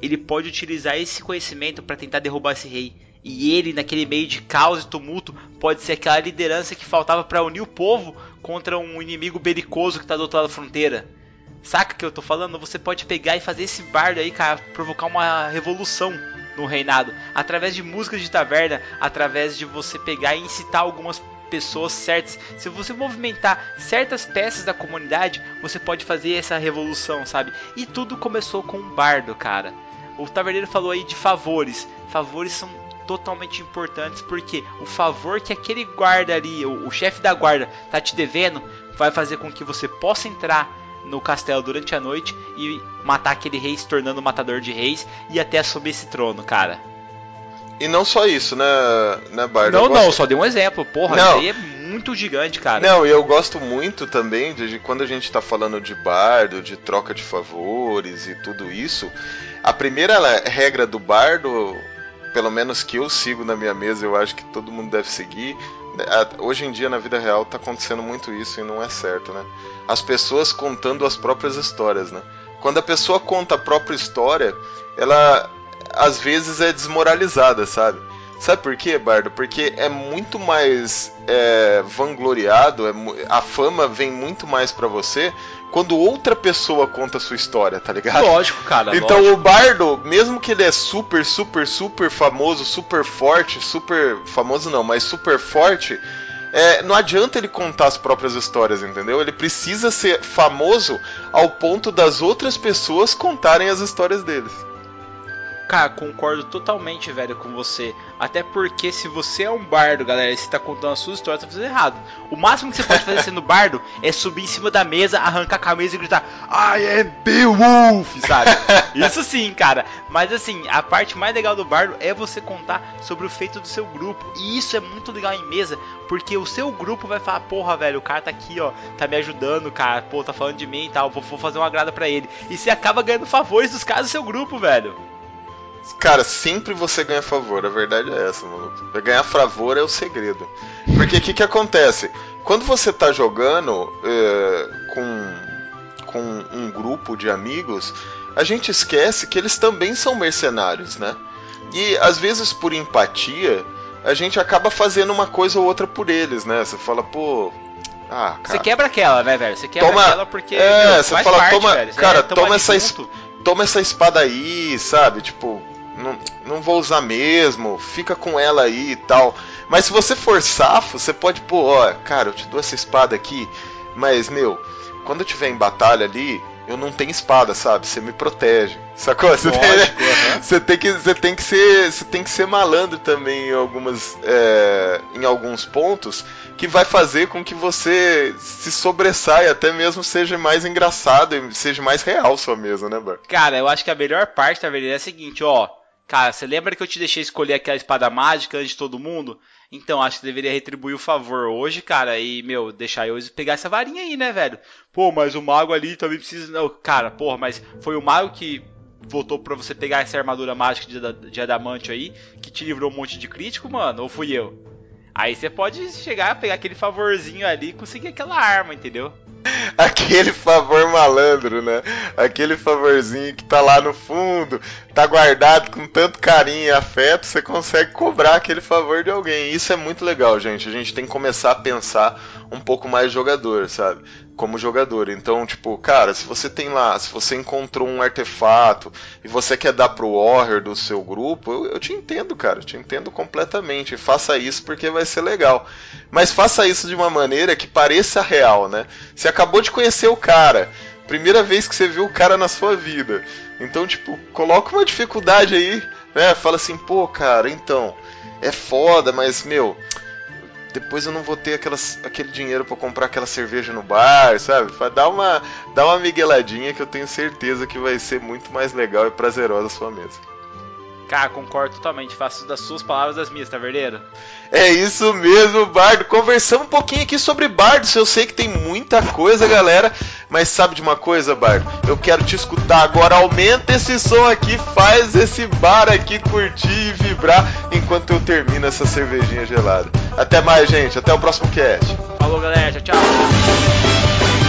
Ele pode utilizar esse conhecimento para tentar derrubar esse rei. E ele, naquele meio de caos e tumulto, pode ser aquela liderança que faltava para unir o povo contra um inimigo belicoso que está do outro lado da fronteira. Saca que eu tô falando? Você pode pegar e fazer esse bardo aí, cara, provocar uma revolução no reinado, através de músicas de taverna, através de você pegar e incitar algumas pessoas certas. Se você movimentar certas peças da comunidade, você pode fazer essa revolução, sabe? E tudo começou com um bardo, cara. O taverneiro falou aí de favores. Favores são totalmente importantes porque o favor que aquele guarda ali, o, o chefe da guarda, tá te devendo, vai fazer com que você possa entrar no castelo durante a noite e matar aquele rei se tornando matador de reis e até assumir esse trono, cara. E não só isso, né, né Bardo? Não, gosto... não, só dei um exemplo. Porra, não. isso aí é muito gigante, cara. Não, e eu gosto muito também de, de quando a gente tá falando de bardo, de troca de favores e tudo isso. A primeira regra do bardo, pelo menos que eu sigo na minha mesa, eu acho que todo mundo deve seguir. Né, hoje em dia, na vida real, tá acontecendo muito isso e não é certo, né? As pessoas contando as próprias histórias, né? Quando a pessoa conta a própria história, ela às vezes é desmoralizada, sabe? Sabe por quê, Bardo? Porque é muito mais é, vangloriado, é, a fama vem muito mais para você quando outra pessoa conta a sua história, tá ligado? Lógico, cara. Então lógico. o Bardo, mesmo que ele é super, super, super famoso, super forte, super famoso não, mas super forte, é, não adianta ele contar as próprias histórias, entendeu? Ele precisa ser famoso ao ponto das outras pessoas contarem as histórias deles. Cara, concordo totalmente, velho, com você. Até porque se você é um bardo, galera, e você tá contando a sua história, tá fazendo errado. O máximo que você pode fazer sendo bardo <laughs> é subir em cima da mesa, arrancar a camisa e gritar I am Beowulf, sabe? <laughs> Isso sim, cara. Mas assim, a parte mais legal do bardo é você contar sobre o feito do seu grupo. E isso é muito legal em mesa, porque o seu grupo vai falar, porra, velho, o cara tá aqui, ó, tá me ajudando, cara, pô, tá falando de mim e tal, vou, vou fazer uma agrada para ele. E você acaba ganhando favores dos caras do seu grupo, velho. Cara, sempre você ganha favor, a verdade é essa, maluco. Ganhar favor é o segredo. Porque o que, que acontece? Quando você tá jogando é, com, com um grupo de amigos, a gente esquece que eles também são mercenários, né? E às vezes por empatia, a gente acaba fazendo uma coisa ou outra por eles, né? Você fala, pô, ah, cara. Você quebra aquela, né, velho? Você quebra toma, aquela porque. É, meu, você fala, parte, toma, velho. cara, toma essa, toma essa espada aí, sabe? Tipo, não, não vou usar mesmo, fica com ela aí e tal. Mas se você for safo, você pode, pô, ó, cara, eu te dou essa espada aqui, mas, meu, quando eu tiver em batalha ali, eu não tenho espada, sabe? Você me protege. Sacou? Você, Lógico, <laughs> tem, uhum. você, tem, que, você tem que ser. Você tem que ser malandro também em algumas. É, em alguns pontos que vai fazer com que você se sobressaia, até mesmo seja mais engraçado e seja mais real sua mesa, né, Bar? Cara, eu acho que a melhor parte, na verdade, é a seguinte, ó. Cara, você lembra que eu te deixei escolher aquela espada mágica antes de todo mundo? Então, acho que deveria retribuir o favor hoje, cara, e, meu, deixar eu pegar essa varinha aí, né, velho? Pô, mas o mago ali também precisa. Não, cara, porra, mas foi o mago que votou para você pegar essa armadura mágica de, de adamante aí, que te livrou um monte de crítico, mano? Ou fui eu? Aí você pode chegar, pegar aquele favorzinho ali e conseguir aquela arma, entendeu? Aquele favor malandro, né? Aquele favorzinho que tá lá no fundo, tá guardado com tanto carinho e afeto, você consegue cobrar aquele favor de alguém. Isso é muito legal, gente. A gente tem que começar a pensar um pouco mais jogador, sabe? como jogador. Então, tipo, cara, se você tem lá, se você encontrou um artefato e você quer dar pro warrior do seu grupo, eu, eu te entendo, cara, eu te entendo completamente. Faça isso porque vai ser legal. Mas faça isso de uma maneira que pareça real, né? Você acabou de conhecer o cara, primeira vez que você viu o cara na sua vida. Então, tipo, coloca uma dificuldade aí, né? Fala assim, pô, cara, então, é foda, mas, meu, depois eu não vou ter aquelas, aquele dinheiro para comprar aquela cerveja no bar, sabe? Dá uma, dá uma migueladinha que eu tenho certeza que vai ser muito mais legal e prazerosa a sua mesa. Cara, concordo totalmente. Faço das suas palavras as minhas, tá verdadeiro? É isso mesmo, Bardo. Conversamos um pouquinho aqui sobre Bardos. Eu sei que tem muita coisa, galera. Mas sabe de uma coisa, Bardo? Eu quero te escutar agora. Aumenta esse som aqui, faz esse bar aqui curtir e vibrar enquanto eu termino essa cervejinha gelada. Até mais, gente. Até o próximo cast. Falou, galera. Tchau, tchau.